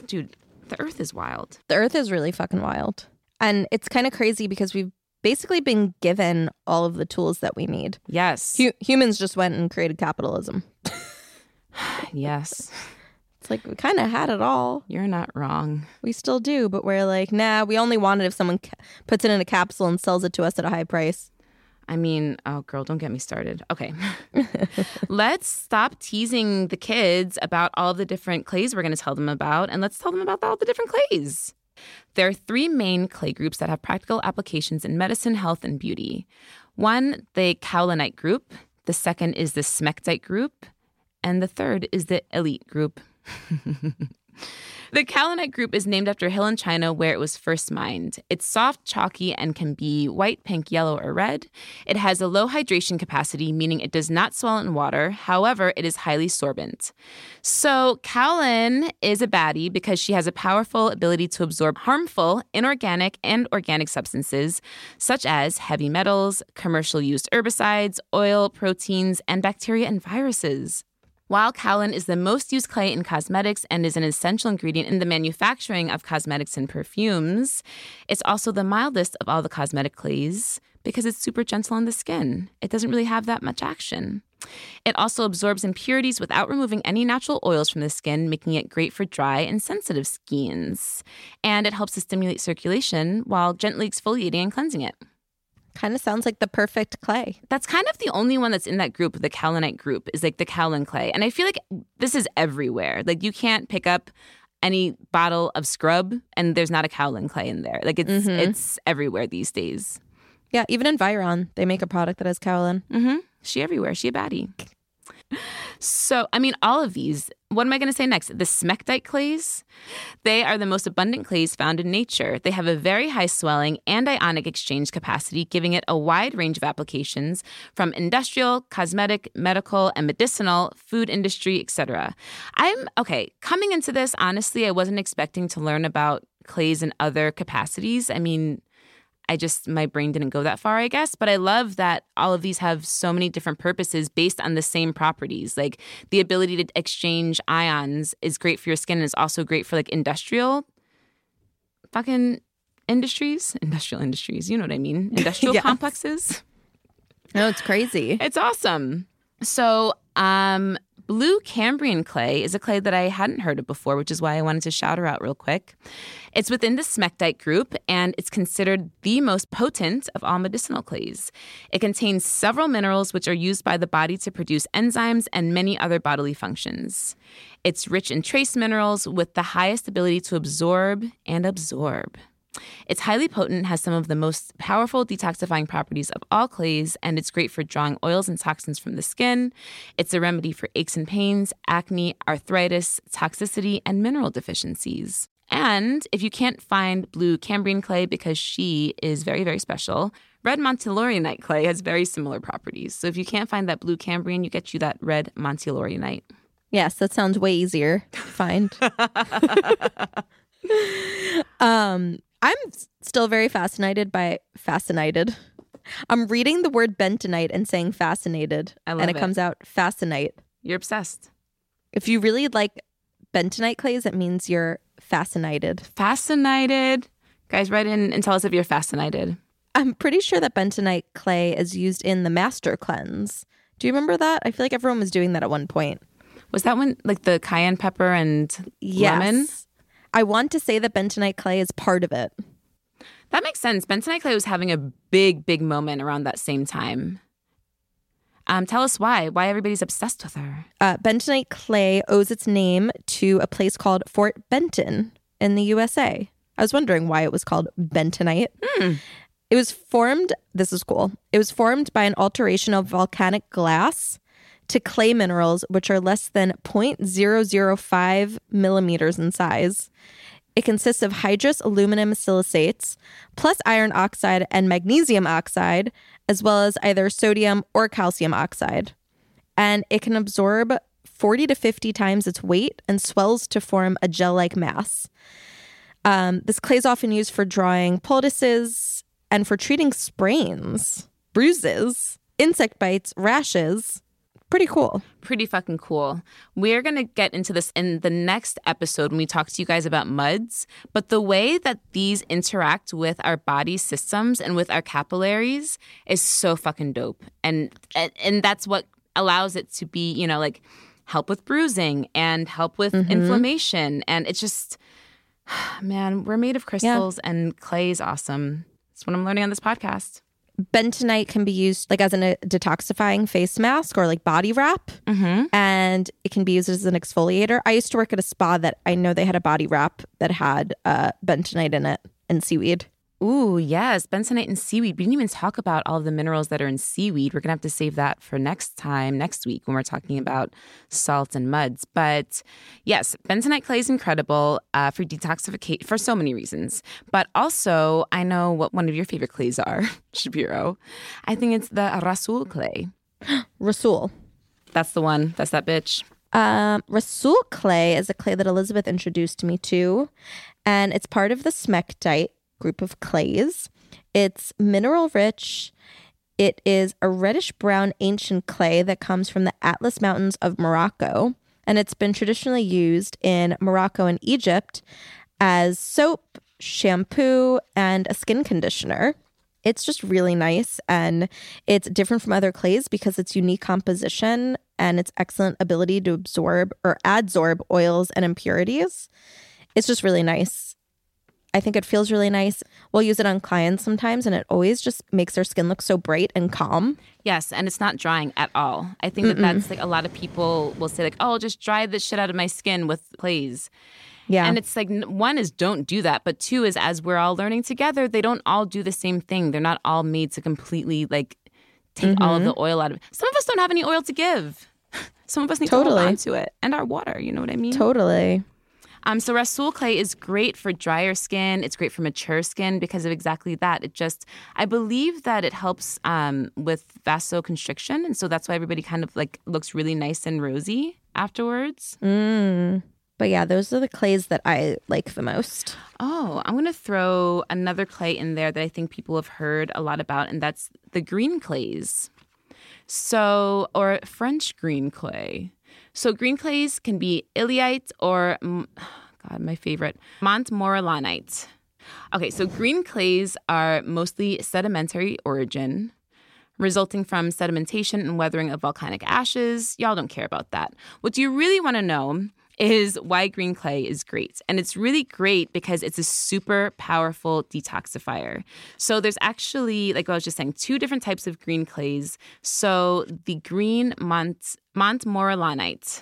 Dude, the earth is wild. The earth is really fucking wild. And it's kind of crazy because we've basically been given all of the tools that we need. Yes. Hu- humans just went and created capitalism. yes. It's like we kind of had it all. You're not wrong. We still do, but we're like, nah, we only want it if someone ca- puts it in a capsule and sells it to us at a high price. I mean, oh, girl, don't get me started. Okay. let's stop teasing the kids about all the different clays we're going to tell them about, and let's tell them about all the different clays. There are three main clay groups that have practical applications in medicine, health, and beauty. One, the kaolinite group. The second is the smectite group. And the third is the elite group. The kaolinite group is named after a hill in China where it was first mined. It's soft, chalky, and can be white, pink, yellow, or red. It has a low hydration capacity, meaning it does not swell in water. However, it is highly sorbent. So, kaolin is a baddie because she has a powerful ability to absorb harmful, inorganic, and organic substances, such as heavy metals, commercial used herbicides, oil, proteins, and bacteria and viruses. While kaolin is the most used clay in cosmetics and is an essential ingredient in the manufacturing of cosmetics and perfumes, it's also the mildest of all the cosmetic clays because it's super gentle on the skin. It doesn't really have that much action. It also absorbs impurities without removing any natural oils from the skin, making it great for dry and sensitive skins. And it helps to stimulate circulation while gently exfoliating and cleansing it. Kind of sounds like the perfect clay. That's kind of the only one that's in that group, the kaolinite group, is like the kaolin clay. And I feel like this is everywhere. Like you can't pick up any bottle of scrub and there's not a kaolin clay in there. Like it's it's everywhere these days. Yeah, even in Viron, they make a product that has kaolin. Mm-hmm. She everywhere. She a baddie. So, I mean, all of these. What am I going to say next? The smectite clays. They are the most abundant clays found in nature. They have a very high swelling and ionic exchange capacity, giving it a wide range of applications from industrial, cosmetic, medical, and medicinal, food industry, etc. I'm okay. Coming into this, honestly, I wasn't expecting to learn about clays in other capacities. I mean, I just, my brain didn't go that far, I guess. But I love that all of these have so many different purposes based on the same properties. Like the ability to exchange ions is great for your skin and is also great for like industrial fucking industries, industrial industries, you know what I mean? Industrial Yes. complexes. No, it's crazy. It's awesome. So, um, blue Cambrian clay is a clay that I hadn't heard of before, which is why I wanted to shout her out real quick. It's within the smectite group, and it's considered the most potent of all medicinal clays. It contains several minerals which are used by the body to produce enzymes and many other bodily functions. It's rich in trace minerals with the highest ability to absorb and absorb. It's highly potent, has some of the most powerful detoxifying properties of all clays, and it's great for drawing oils and toxins from the skin. It's a remedy for aches and pains, acne, arthritis, toxicity, and mineral deficiencies. And if you can't find blue Cambrian clay because she is very, very special, red Montillorianite clay has very similar properties. So if you can't find that blue Cambrian, you get you that red Montillorianite. Yes, that sounds way easier to find. um, I'm still very fascinated by fascinated. I'm reading the word bentonite and saying fascinated, I love and it, it. comes out fascinate. You're obsessed. If you really like bentonite clays, it means you're fascinated. Fascinated. Guys, write in and tell us if you're fascinated. I'm pretty sure that bentonite clay is used in the master cleanse. Do you remember that? I feel like everyone was doing that at one point. Was that when like the cayenne pepper and Yes. lemon? I want to say that bentonite clay is part of it. That makes sense. Bentonite Clay was having a big, big moment around that same time. Um, tell us why. Why everybody's obsessed with her. Uh, bentonite clay owes its name to a place called Fort Benton in the USA. I was wondering why it was called bentonite. It was formed, this is cool. It was formed by an alteration of volcanic glass to clay minerals, which are less than 0.005 millimeters in size. It consists of hydrous aluminum silicates plus iron oxide and magnesium oxide, as well as either sodium or calcium oxide. And it can absorb 40 to 50 times its weight and swells to form a gel like mass. Um, this clay is often used for drawing poultices and for treating sprains, bruises, insect bites, rashes. Pretty cool. Pretty fucking cool. We're going to get into this in the next episode when we talk to you guys about muds. But the way that these interact with our body systems and with our capillaries is so fucking dope. And and, and that's what allows it to be, you know, like help with bruising and help with Mhm. inflammation. And it's just, man, we're made of crystals and clay is awesome. That's what I'm learning on this podcast. Bentonite can be used like as an, a detoxifying face mask or like body wrap. Mm-hmm. and it can be used as an exfoliator. I used to work at a spa that i know they had a body wrap that had uh, bentonite in it and seaweed Ooh, yes, bentonite and seaweed. We didn't even talk about all of the minerals that are in seaweed. We're gonna have to save that for next time, next week, when we're talking about salts and muds. But yes, bentonite clay is incredible uh, for detoxification for so many reasons. But also, I know what one of your favorite clays are, Shapiro. I think it's the Rasul clay. rasul That's the one. That's that bitch. um, rasul clay is a clay that elizabeth introduced me to and it's part of the smectite group of clays it's mineral rich it is a reddish brown ancient clay that comes from the atlas mountains of morocco and it's been traditionally used in morocco and egypt as soap shampoo and a skin conditioner it's just really nice and it's different from other clays because its unique composition and its excellent ability to absorb or adsorb oils and impurities. It's just really nice. I think it feels really nice. We'll use it on clients sometimes and it always just makes their skin look so bright and calm. Yes, and it's not drying at all. I think that that's like a lot of people will say like, "Oh, I'll just dry the shit out of my skin with clays." Yeah. And it's like one is don't do that, but two is as we're all learning together, they don't all do the same thing. They're not all made to completely like take all of Mm-hmm. the oil out of it. Some of us don't have any oil to give. Some of us need to Totally. hold on to it and our water. You know what I mean? totally. Um, so Rasul clay is great for drier skin. It's great for mature skin because of exactly that. It just, I believe that it helps um, with vasoconstriction, and so that's why everybody kind of like looks really nice and rosy afterwards. Mm. But yeah, those are the clays that I like the most. Oh, I'm gonna throw another clay in there that I think people have heard a lot about, and that's the green clays. So, or French green clay. So, green clays can be illite or, God, my favorite, Montmorillonite. Okay, so green clays are mostly sedimentary origin, resulting from sedimentation and weathering of volcanic ashes. Y'all don't care about that. What do you really want to know is why green clay is great. And it's really great because it's a super powerful detoxifier. So there's actually, like I was just saying, two different types of green clays. So the green Mont Montmorillonite.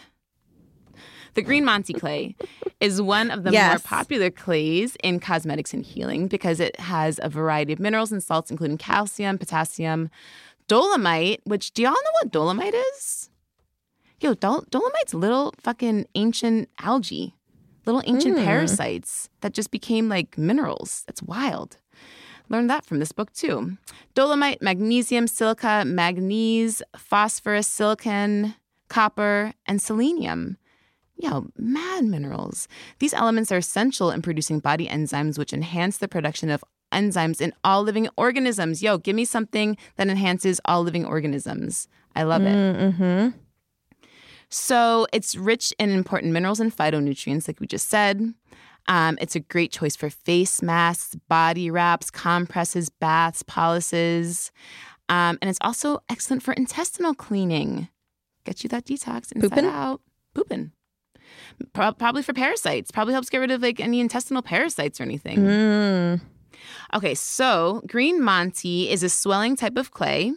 The green Monty clay is one of the more popular clays in cosmetics and healing because it has a variety of minerals and salts, including calcium, potassium, dolomite, which do y'all know what dolomite is? Yo, dol- dolomite's little fucking ancient algae, little ancient Mm. parasites that just became like minerals. That's wild. Learned that from this book too. Dolomite, magnesium, silica, manganese, phosphorus, silicon, copper, and selenium. Yo, mad minerals. These elements are essential in producing body enzymes, which enhance the production of enzymes in all living organisms. Yo, give me something that enhances all living organisms. I love it. Mm-hmm. So it's rich in important minerals and phytonutrients, like we just said. Um, it's a great choice for face masks, body wraps, compresses, baths, poultices. Um, and it's also excellent for intestinal cleaning. Get you that detox inside Pooping? out. Pooping. Pro- probably for parasites. Probably helps get rid of like any intestinal parasites or anything. Mm. Okay, so green Monty is a swelling type of clay.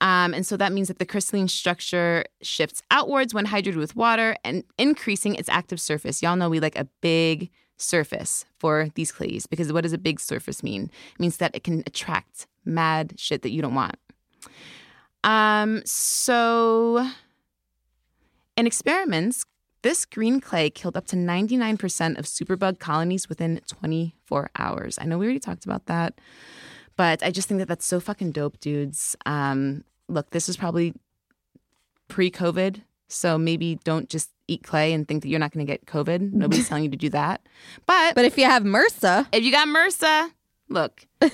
Um, and so that means that the crystalline structure shifts outwards when hydrated with water and increasing its active surface. Y'all know we like a big surface for these clays because what does a big surface mean? It means that it can attract mad shit that you don't want. Um, so in experiments, this green clay killed up to 99% of superbug colonies within 24 hours. I know we already talked about that, but I just think that that's so fucking dope, dudes. Um, look, this was probably pre COVID. So maybe don't just eat clay and think that you're not going to get COVID. Nobody's telling you to do that. But, But if you have MRSA, if you got MRSA, look.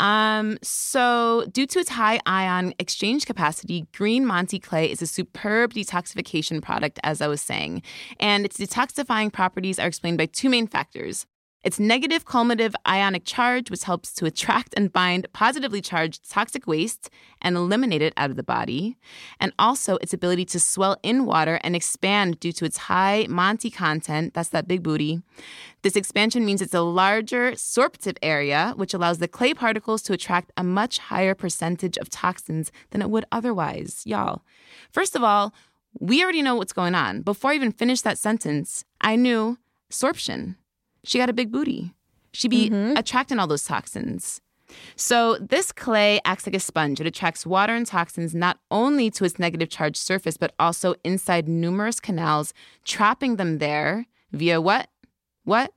um, so due to its high ion exchange capacity, green Monty clay is a superb detoxification product, as I was saying. And its detoxifying properties are explained by two main factors. Its negative cumulative ionic charge, which helps to attract and bind positively charged toxic waste and eliminate it out of the body, and also its ability to swell in water and expand due to its high MONTI content. That's that big booty. This expansion means it's a larger sorptive area, which allows the clay particles to attract a much higher percentage of toxins than it would otherwise. Y'all, first of all, we already know what's going on. Before I even finished that sentence, I knew sorption she got a big booty. She'd be mm-hmm. attracting all those toxins. So, this clay acts like a sponge. It attracts water and toxins not only to its negative charged surface, but also inside numerous canals, trapping them there via what? What?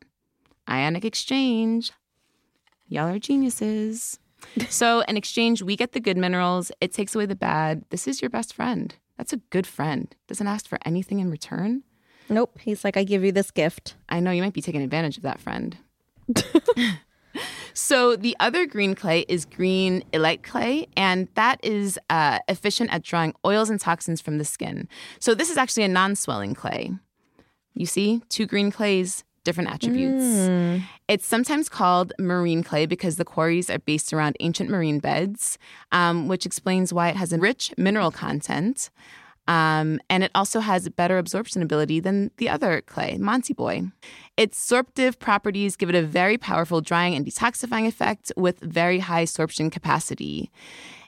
Ionic exchange. Y'all are geniuses. so, in exchange, we get the good minerals, it takes away the bad. This is your best friend. That's a good friend. Doesn't ask for anything in return. Nope. He's like, I give you this gift. I know you might be taking advantage of that friend. so the other green clay is green illite clay, and that is uh, efficient at drawing oils and toxins from the skin. So this is actually a non-swelling clay. You see, two green clays, different attributes. Mm. It's sometimes called marine clay because the quarries are based around ancient marine beds, um, which explains why it has a rich mineral content. Um, and it also has better absorption ability than the other clay, MONTI Boy. Its sorptive properties give it a very powerful drying and detoxifying effect with very high sorption capacity.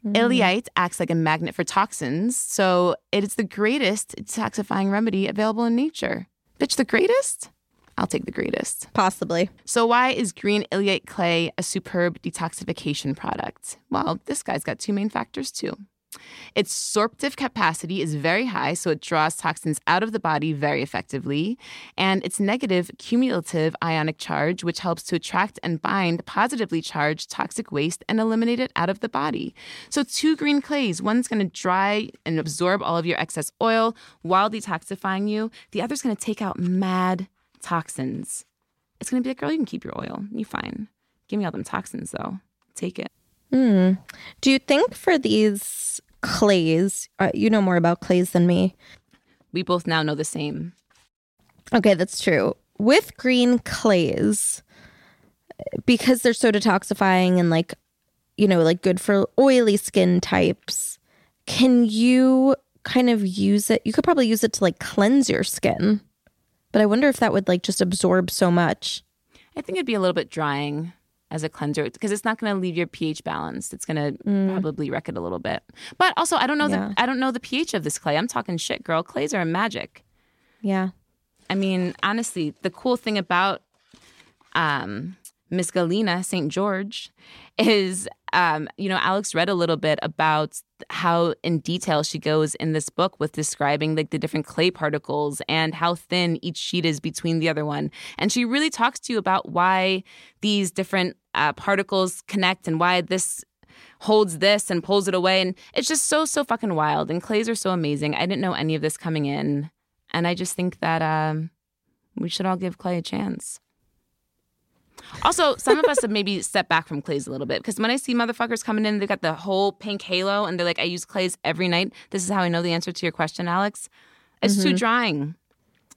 Mm. Illite acts like a magnet for toxins, so it is the greatest detoxifying remedy available in nature. Bitch, the greatest? I'll take the greatest. Possibly. So, why is green illite clay a superb detoxification product? Well, this guy's got two main factors too. Its sorptive capacity is very high, so it draws toxins out of the body very effectively. And its negative cumulative ionic charge, which helps to attract and bind positively charged toxic waste and eliminate it out of the body. So, two green clays one's going to dry and absorb all of your excess oil while detoxifying you, the other's going to take out mad toxins. It's going to be like, girl, you can keep your oil. You fine. Give me all them toxins, though. Take it. Mm. Do you think for these clays, uh, you know more about clays than me? We both now know the same. Okay, that's true. With green clays, because they're so detoxifying and like, you know, like good for oily skin types, can you kind of use it? You could probably use it to like cleanse your skin. But I wonder if that would like just absorb so much. I think it'd be a little bit drying as a cleanser because it's not going to leave your pH balanced. It's going to mm. probably wreck it a little bit. But also, I don't know yeah. the I don't know the pH of this clay. I'm talking shit, girl. Clays are magic. Yeah. I mean, honestly, the cool thing about um, Miss Galina St. George is, um, you know, Alex read a little bit about how in detail she goes in this book with describing like the different clay particles and how thin each sheet is between the other one. And she really talks to you about why these different uh, particles connect and why this holds this and pulls it away. And it's just so, so fucking wild. And clays are so amazing. I didn't know any of this coming in. And I just think that um, we should all give clay a chance. Also, some of us have maybe stepped back from clays a little bit because when I see motherfuckers coming in, they've got the whole pink halo and they're like, I use clays every night. This is how I know the answer to your question, Alex. It's mm-hmm. too drying.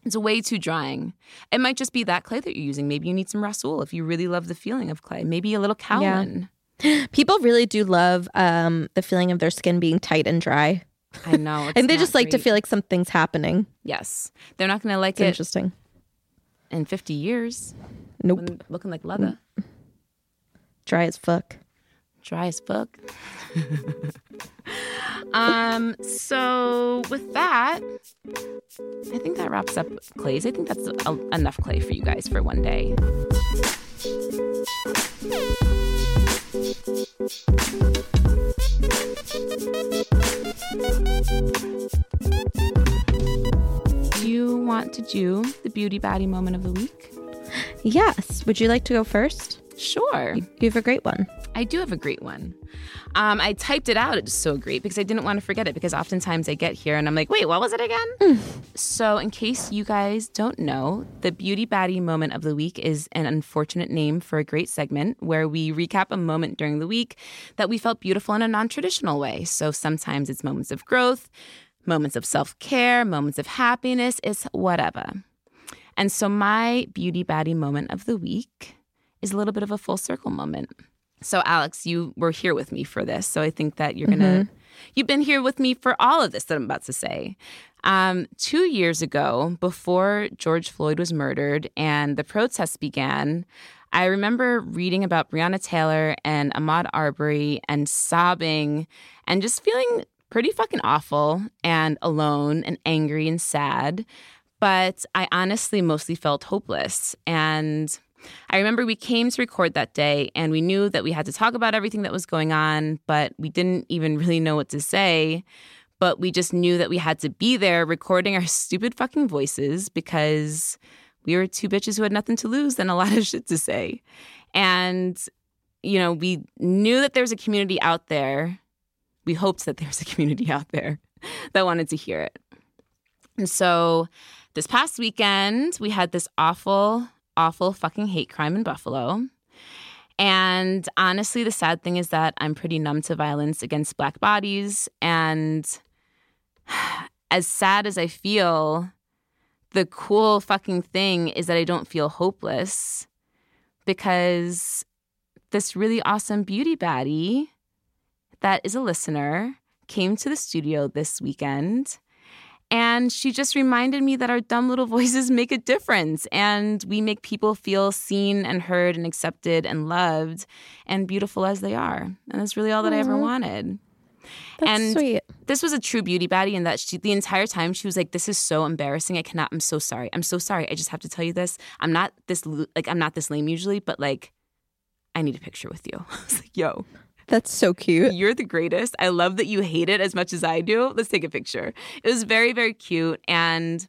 It's way too drying. It might just be that clay that you're using. Maybe you need some Rasul if you really love the feeling of clay. Maybe a little Cowan. Yeah. People really do love um, the feeling of their skin being tight and dry. I know. and they just like to feel like something's happening. Yes. They're not going to like it's it. Interesting. In 50 years. Nope. looking like leather. Dry as fuck. Dry as fuck. um. So with that, I think that wraps up clays. I think that's a, enough clay for you guys for one day. Do you want to do the beauty baddie moment of the week? Yes. Would you like to go first? Sure. You have a great one. I do have a great one. Um, I typed it out. It's so great because I didn't want to forget it because oftentimes I get here and I'm like, wait, what was it again? Mm. So, in case you guys don't know, the Beauty Baddie moment of the week is an unfortunate name for a great segment where we recap a moment during the week that we felt beautiful in a non traditional way. So, sometimes it's moments of growth, moments of self care, moments of happiness, it's whatever. And so my beauty baddie moment of the week is a little bit of a full circle moment. So Alex, you were here with me for this. So I think that you're going to you've been here with me for all of this that I'm about to say. Um, two years ago, before George Floyd was murdered and the protests began, I remember reading about Breonna Taylor and Ahmaud Arbery and sobbing and just feeling pretty fucking awful and alone and angry and sad. But I honestly mostly felt hopeless. And I remember we came to record that day and we knew that we had to talk about everything that was going on, but we didn't even really know what to say. But we just knew that we had to be there recording our stupid fucking voices because we were two bitches who had nothing to lose and a lot of shit to say. And, you know, we knew that there was a community out there. We hoped that there was a community out there that wanted to hear it. And so this past weekend, we had this awful, awful fucking hate crime in Buffalo. And honestly, the sad thing is that I'm pretty numb to violence against Black bodies. And as sad as I feel, the cool fucking thing is that I don't feel hopeless because this really awesome beauty baddie that is a listener came to the studio this weekend and she just reminded me that our dumb little voices make a difference and we make people feel seen and heard and accepted and loved and beautiful as they are. And that's really all that Aww. I ever wanted. That's and sweet. this was a true beauty baddie in that she the entire time she was like, This is so embarrassing. I cannot, I'm so sorry. I'm so sorry. I just have to tell you this. I'm not this like I'm not this lame usually, but like I need a picture with you. I was like, yo. That's so cute. You're the greatest. I love that you hate it as much as I do. Let's take a picture. It was very, very cute. And,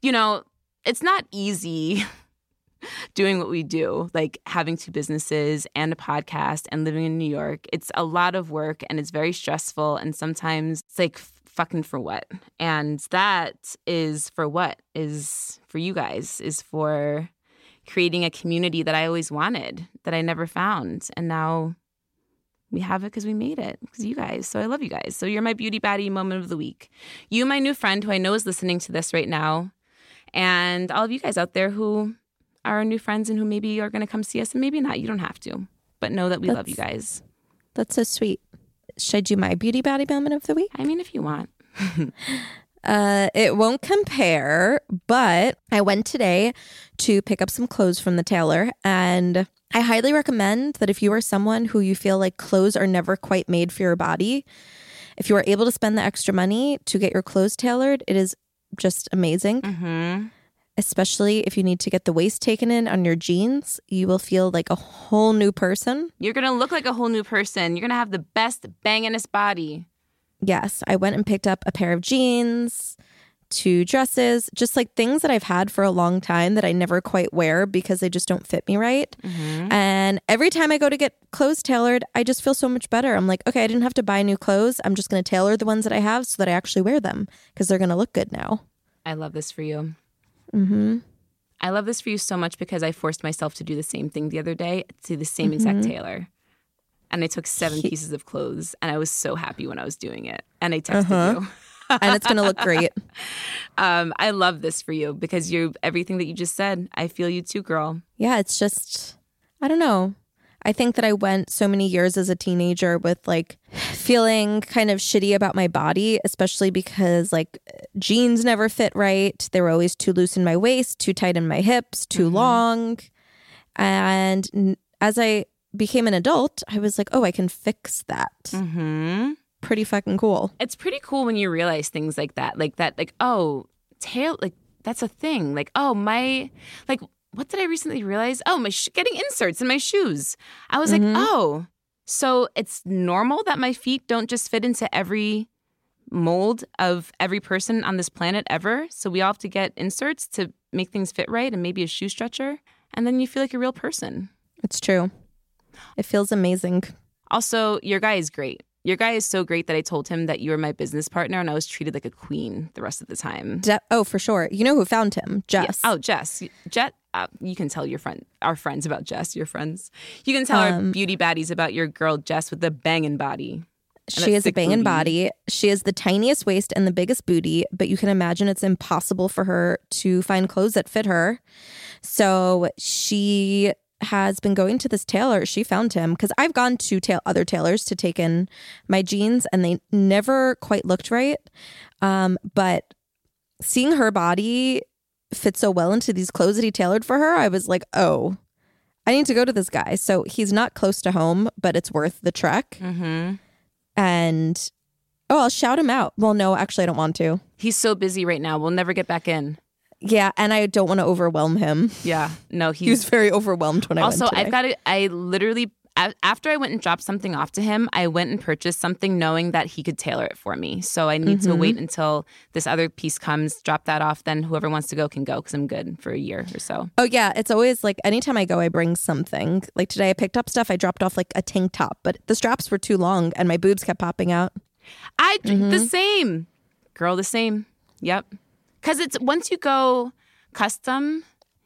you know, it's not easy doing what we do, like having two businesses and a podcast and living in New York. It's a lot of work and it's very stressful. And sometimes it's like, fucking for what? And that is for what? Is for you guys, is for creating a community that I always wanted, that I never found. And now we have it because we made it because you guys. So I love you guys. So you're my beauty baddie moment of the week. You, my new friend, who I know is listening to this right now, and all of you guys out there who are our new friends and who maybe are going to come see us and maybe not. You don't have to, but know that we that's, love you guys. That's so sweet. Should I do my beauty baddie moment of the week? I mean, if you want. uh, it won't compare, but I went today to pick up some clothes from the tailor and I highly recommend that if you are someone who you feel like clothes are never quite made for your body, if you are able to spend the extra money to get your clothes tailored, it is just amazing. Mm-hmm especially if you need to get the waist taken in on your jeans, you will feel like a whole new person. You're going to look like a whole new person. You're going to have the best bangingest body. Yes, I went and picked up a pair of jeans, two dresses, just like things that I've had for a long time that I never quite wear because they just don't fit me right. Mm-hmm. And every time I go to get clothes tailored, I just feel so much better. I'm like, okay, I didn't have to buy new clothes. I'm just going to tailor the ones that I have so that I actually wear them because they're going to look good now. I love this for you. Mm-hmm. I love this for you so much because I forced myself to do the same thing the other day to the same mm-hmm. exact tailor. And I took seven pieces of clothes and I was so happy when I was doing it. And I texted uh-huh. you. and it's going to look great. Um, I love this for you because you're everything that you just said. I feel you too, girl. Yeah, it's just, I don't know. I think that I went so many years as a teenager with like feeling kind of shitty about my body, especially because like jeans never fit right. They were always too loose in my waist, too tight in my hips, too mm-hmm. long. And as I became an adult, I was like, oh, I can fix that. Mm-hmm. Pretty fucking cool. It's pretty cool when you realize things like that. Like that, like, oh, tail, like, that's a thing. Like, oh, my, like, what did I recently realize? Oh, my sh- getting inserts in my shoes. I was mm-hmm. like, oh, so it's normal that my feet don't just fit into every mold of every person on this planet ever. So we all have to get inserts to make things fit right and maybe a shoe stretcher. And then you feel like a real person. It's true. It feels amazing. Also, your guy is great. Your guy is so great that I told him that you were my business partner and I was treated like a queen the rest of the time. Je- oh, for sure. You know who found him? Jess. Yeah. Oh, Jess. Jet. Uh, you can tell your friend, our friends about Jess. Your friends. You can tell um, our beauty baddies about your girl Jess with the banging body. She has a banging booty. body. She has the tiniest waist and the biggest booty, but you can imagine it's impossible for her to find clothes that fit her. So she has been going to this tailor. She found him because I've gone to tail- other tailors to take in my jeans and they never quite looked right. Um, but seeing her body fit so well into these clothes that he tailored for her, I was like, oh, I need to go to this guy. So he's not close to home, but it's worth the trek. Mm-hmm. And oh, I'll shout him out. Well, no, actually, I don't want to. He's so busy right now. We'll never get back in. Yeah, and I don't want to overwhelm him. Yeah. No, He was very overwhelmed when I also, I've got to, I literally, after I went and dropped something off to him, I went and purchased something knowing that he could tailor it for me. So I need to Mm-hmm. wait until this other piece comes, drop that off. Then whoever wants to go can go because I'm good for a year or so. Oh yeah, it's always like anytime I go, I bring something. Like today, I picked up stuff. I dropped off like a tank top, but the straps were too long, and my boobs kept popping out. I the Mm-hmm. same, girl, the same. Yep. Because it's once you go custom,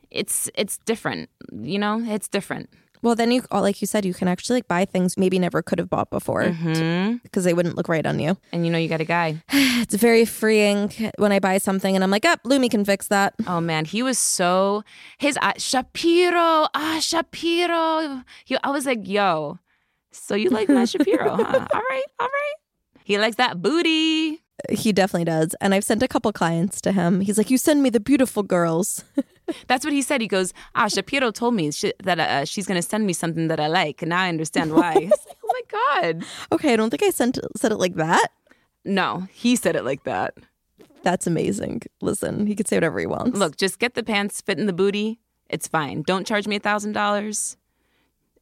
it's it's different. You know, it's different. Well, then you, oh, like you said, you can actually like buy things maybe never could have bought before Mm-hmm. because they wouldn't look right on you. And you know, you got a guy. It's very freeing when I buy something and I'm like, up, oh, Lumi can fix that. Oh man, he was so his uh, Shapiro. Ah, Shapiro. He, I was like, yo. So you like my Shapiro? Huh? All right, all right. He likes that booty. He definitely does. And I've sent a couple clients to him. He's like, you send me the beautiful girls. That's what he said. He goes, ah, Shapiro told me sh- that uh, she's gonna send me something that I like, and now I understand why. I like, oh my god. okay, I don't think I sent said it like that. No, he said it like that. That's amazing. Listen, he could say whatever he wants. Look, just get the pants, fit in the booty. It's fine. Don't charge me a thousand dollars.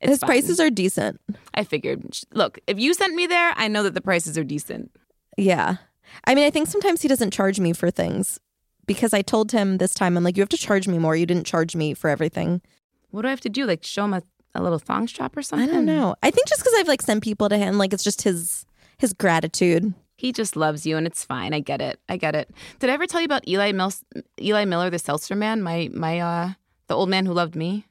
his prices are decent. I figured. Look, if you sent me there, I know that the prices are decent. Yeah. I mean, I think sometimes he doesn't charge me for things because I told him this time, I'm like, you have to charge me more. You didn't charge me for everything. What do I have to do? Like show him a, a little thong strap or something? I don't know. I think just because I've like sent people to him, like it's just his his gratitude. He just loves you, and it's fine. I get it. I get it. Did I ever tell you about Eli Mils- Eli Miller, the seltzer man? My my uh, the old man who loved me.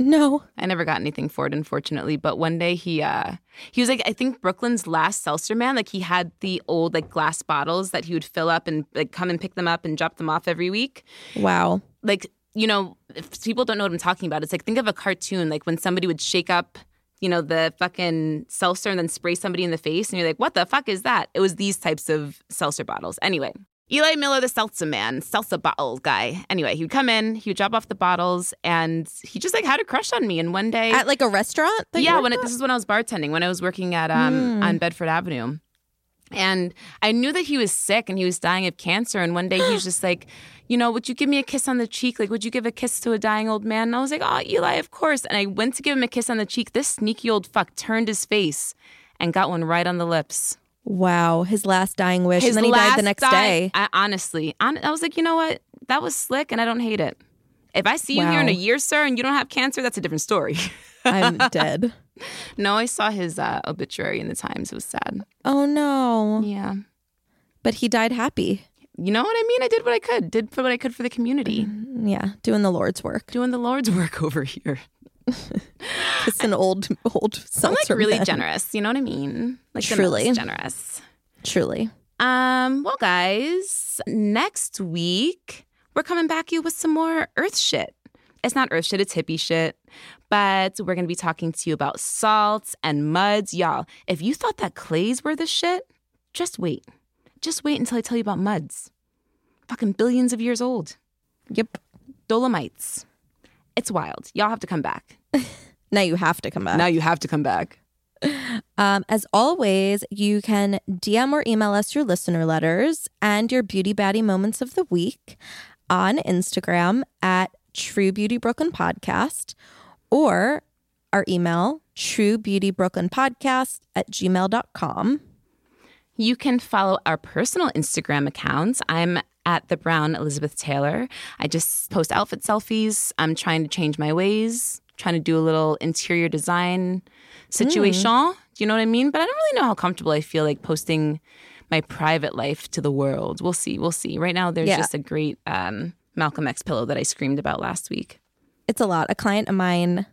No. I never got anything for it, unfortunately. But one day he uh he was like I think Brooklyn's last seltzer man. Like he had the old like glass bottles that he would fill up and like come and pick them up and drop them off every week. Wow. Like you know, if people don't know what I'm talking about, it's like think of a cartoon like when somebody would shake up. You know, the fucking seltzer and then spray somebody in the face, and you're like, what the fuck is that? It was these types of seltzer bottles. Anyway, Eli Miller, the seltzer man, seltzer bottle guy. Anyway, he would come in, he would drop off the bottles, and he just like had a crush on me. And one day, At like a restaurant? that yeah, when it, this is when I was bartending, when I was working at um on Bedford Avenue. And I knew that he was sick and he was dying of cancer. And one day he was just like, you know, would you give me a kiss on the cheek? Like, would you give a kiss to a dying old man? And I was like, oh, Eli, of course. And I went to give him a kiss on the cheek. This sneaky old fuck turned his face and got one right on the lips. Wow. His last dying wish. His and then he died the next day. I, honestly, hon- I was like, you know what? That was slick and I don't hate it. If I see you here in a year, sir, and you don't have cancer, that's a different story. I'm dead. no, I saw his uh, obituary in the Times. It was sad. Oh no. Yeah. But he died happy. You know what I mean? I did what I could. Did for what I could for the community. Yeah. Doing the Lord's work. Doing the Lord's work over here. It's an old old I'm like really generous. You know what I mean? Like Truly. generous. Truly. Um. Well, guys, next week we're coming back you with some more Earth shit. It's not Earth shit. It's hippie shit. But we're gonna be talking to you about salts and muds, y'all. If you thought that clays were the shit, just wait. Just wait until I tell you about muds. Fucking billions of years old. Yep. Dolomites. It's wild. Y'all have to come back. Now you have to come back. Now you have to come back. Um, as always, you can DM or email us your listener letters and your beauty baddie moments of the week on Instagram at True Beauty Brooklyn Podcast or our email, True Beauty Brooklyn Podcast at gmail.com. You can follow our personal Instagram accounts. I'm at the Brown Elizabeth Taylor. I just post outfit selfies. I'm trying to change my ways, trying to do a little interior design situation. Do you know what I mean? But I don't really know how comfortable I feel like posting my private life to the world. We'll see. We'll see. Right now, there's Yeah. just a great um, Malcolm X pillow that I screamed about last week. It's a lot. A client of mine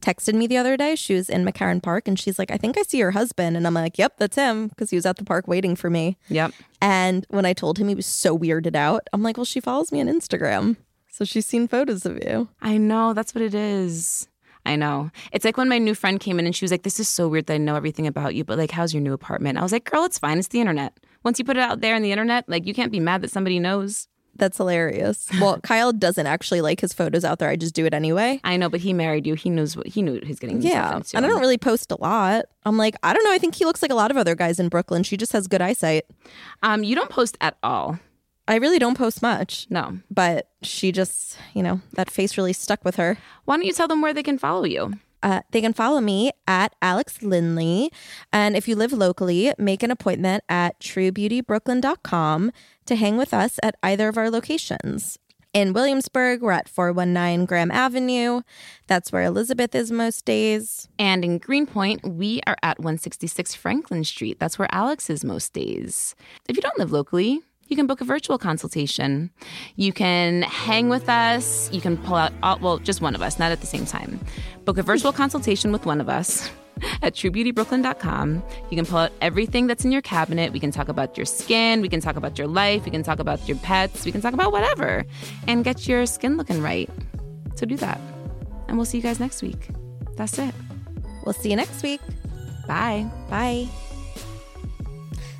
texted me the other day. She was in McCarren Park and she's like, I think I see your husband. And I'm like, yep, that's him because he was at the park waiting for me. Yep. And when I told him, he was so weirded out. I'm like, well, she follows me on Instagram. So she's seen photos of you. I know. That's what it is. I know. It's like when my new friend came in and she was like, This is so weird that I know everything about you, but like, how's your new apartment? I was like, Girl, it's fine. It's the internet. Once you put it out there in the internet, like, you can't be mad that somebody knows. That's hilarious. Well, Kyle doesn't actually like his photos out there. I just do it anyway. I know, but he married you. He knows what he knew he's getting Yeah. And I don't really post a lot. I'm like, I don't know. I think he looks like a lot of other guys in Brooklyn. She just has good eyesight. Um, you don't post at all. I really don't post much, No. but she just, you know, that face really stuck with her. Why don't you tell them where they can follow you? Uh, they can follow me at Alex Lindley. And if you live locally, make an appointment at truebeautybrooklyn.com to hang with us at either of our locations. In Williamsburg, we're at 419 Graham Avenue. That's where Elizabeth is most days. And in Greenpoint, we are at 166 Franklin Street. That's where Alex is most days. If you don't live locally, you can book a virtual consultation. You can hang with us. You can pull out, all, well, just one of us, not at the same time. Book a virtual consultation with one of us at truebeautybrooklyn.com. You can pull out everything that's in your cabinet. We can talk about your skin. We can talk about your life. We can talk about your pets. We can talk about whatever and get your skin looking right. So do that. And we'll see you guys next week. That's it. We'll see you next week. Bye. Bye.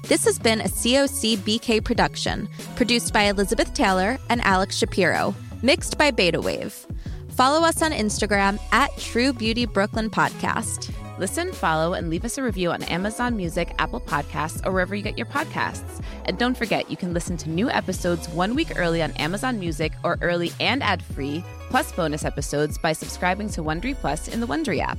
This has been a COC BK production, produced by Elizabeth Taylor and Alex Shapiro, mixed by Beta Wave. Follow us on Instagram at True Beauty Brooklyn Podcast. Listen, follow, and leave us a review on Amazon Music, Apple Podcasts, or wherever you get your podcasts. And don't forget, you can listen to new episodes one week early on Amazon Music or early and ad free, plus bonus episodes by subscribing to Wondery Plus in the Wondery app.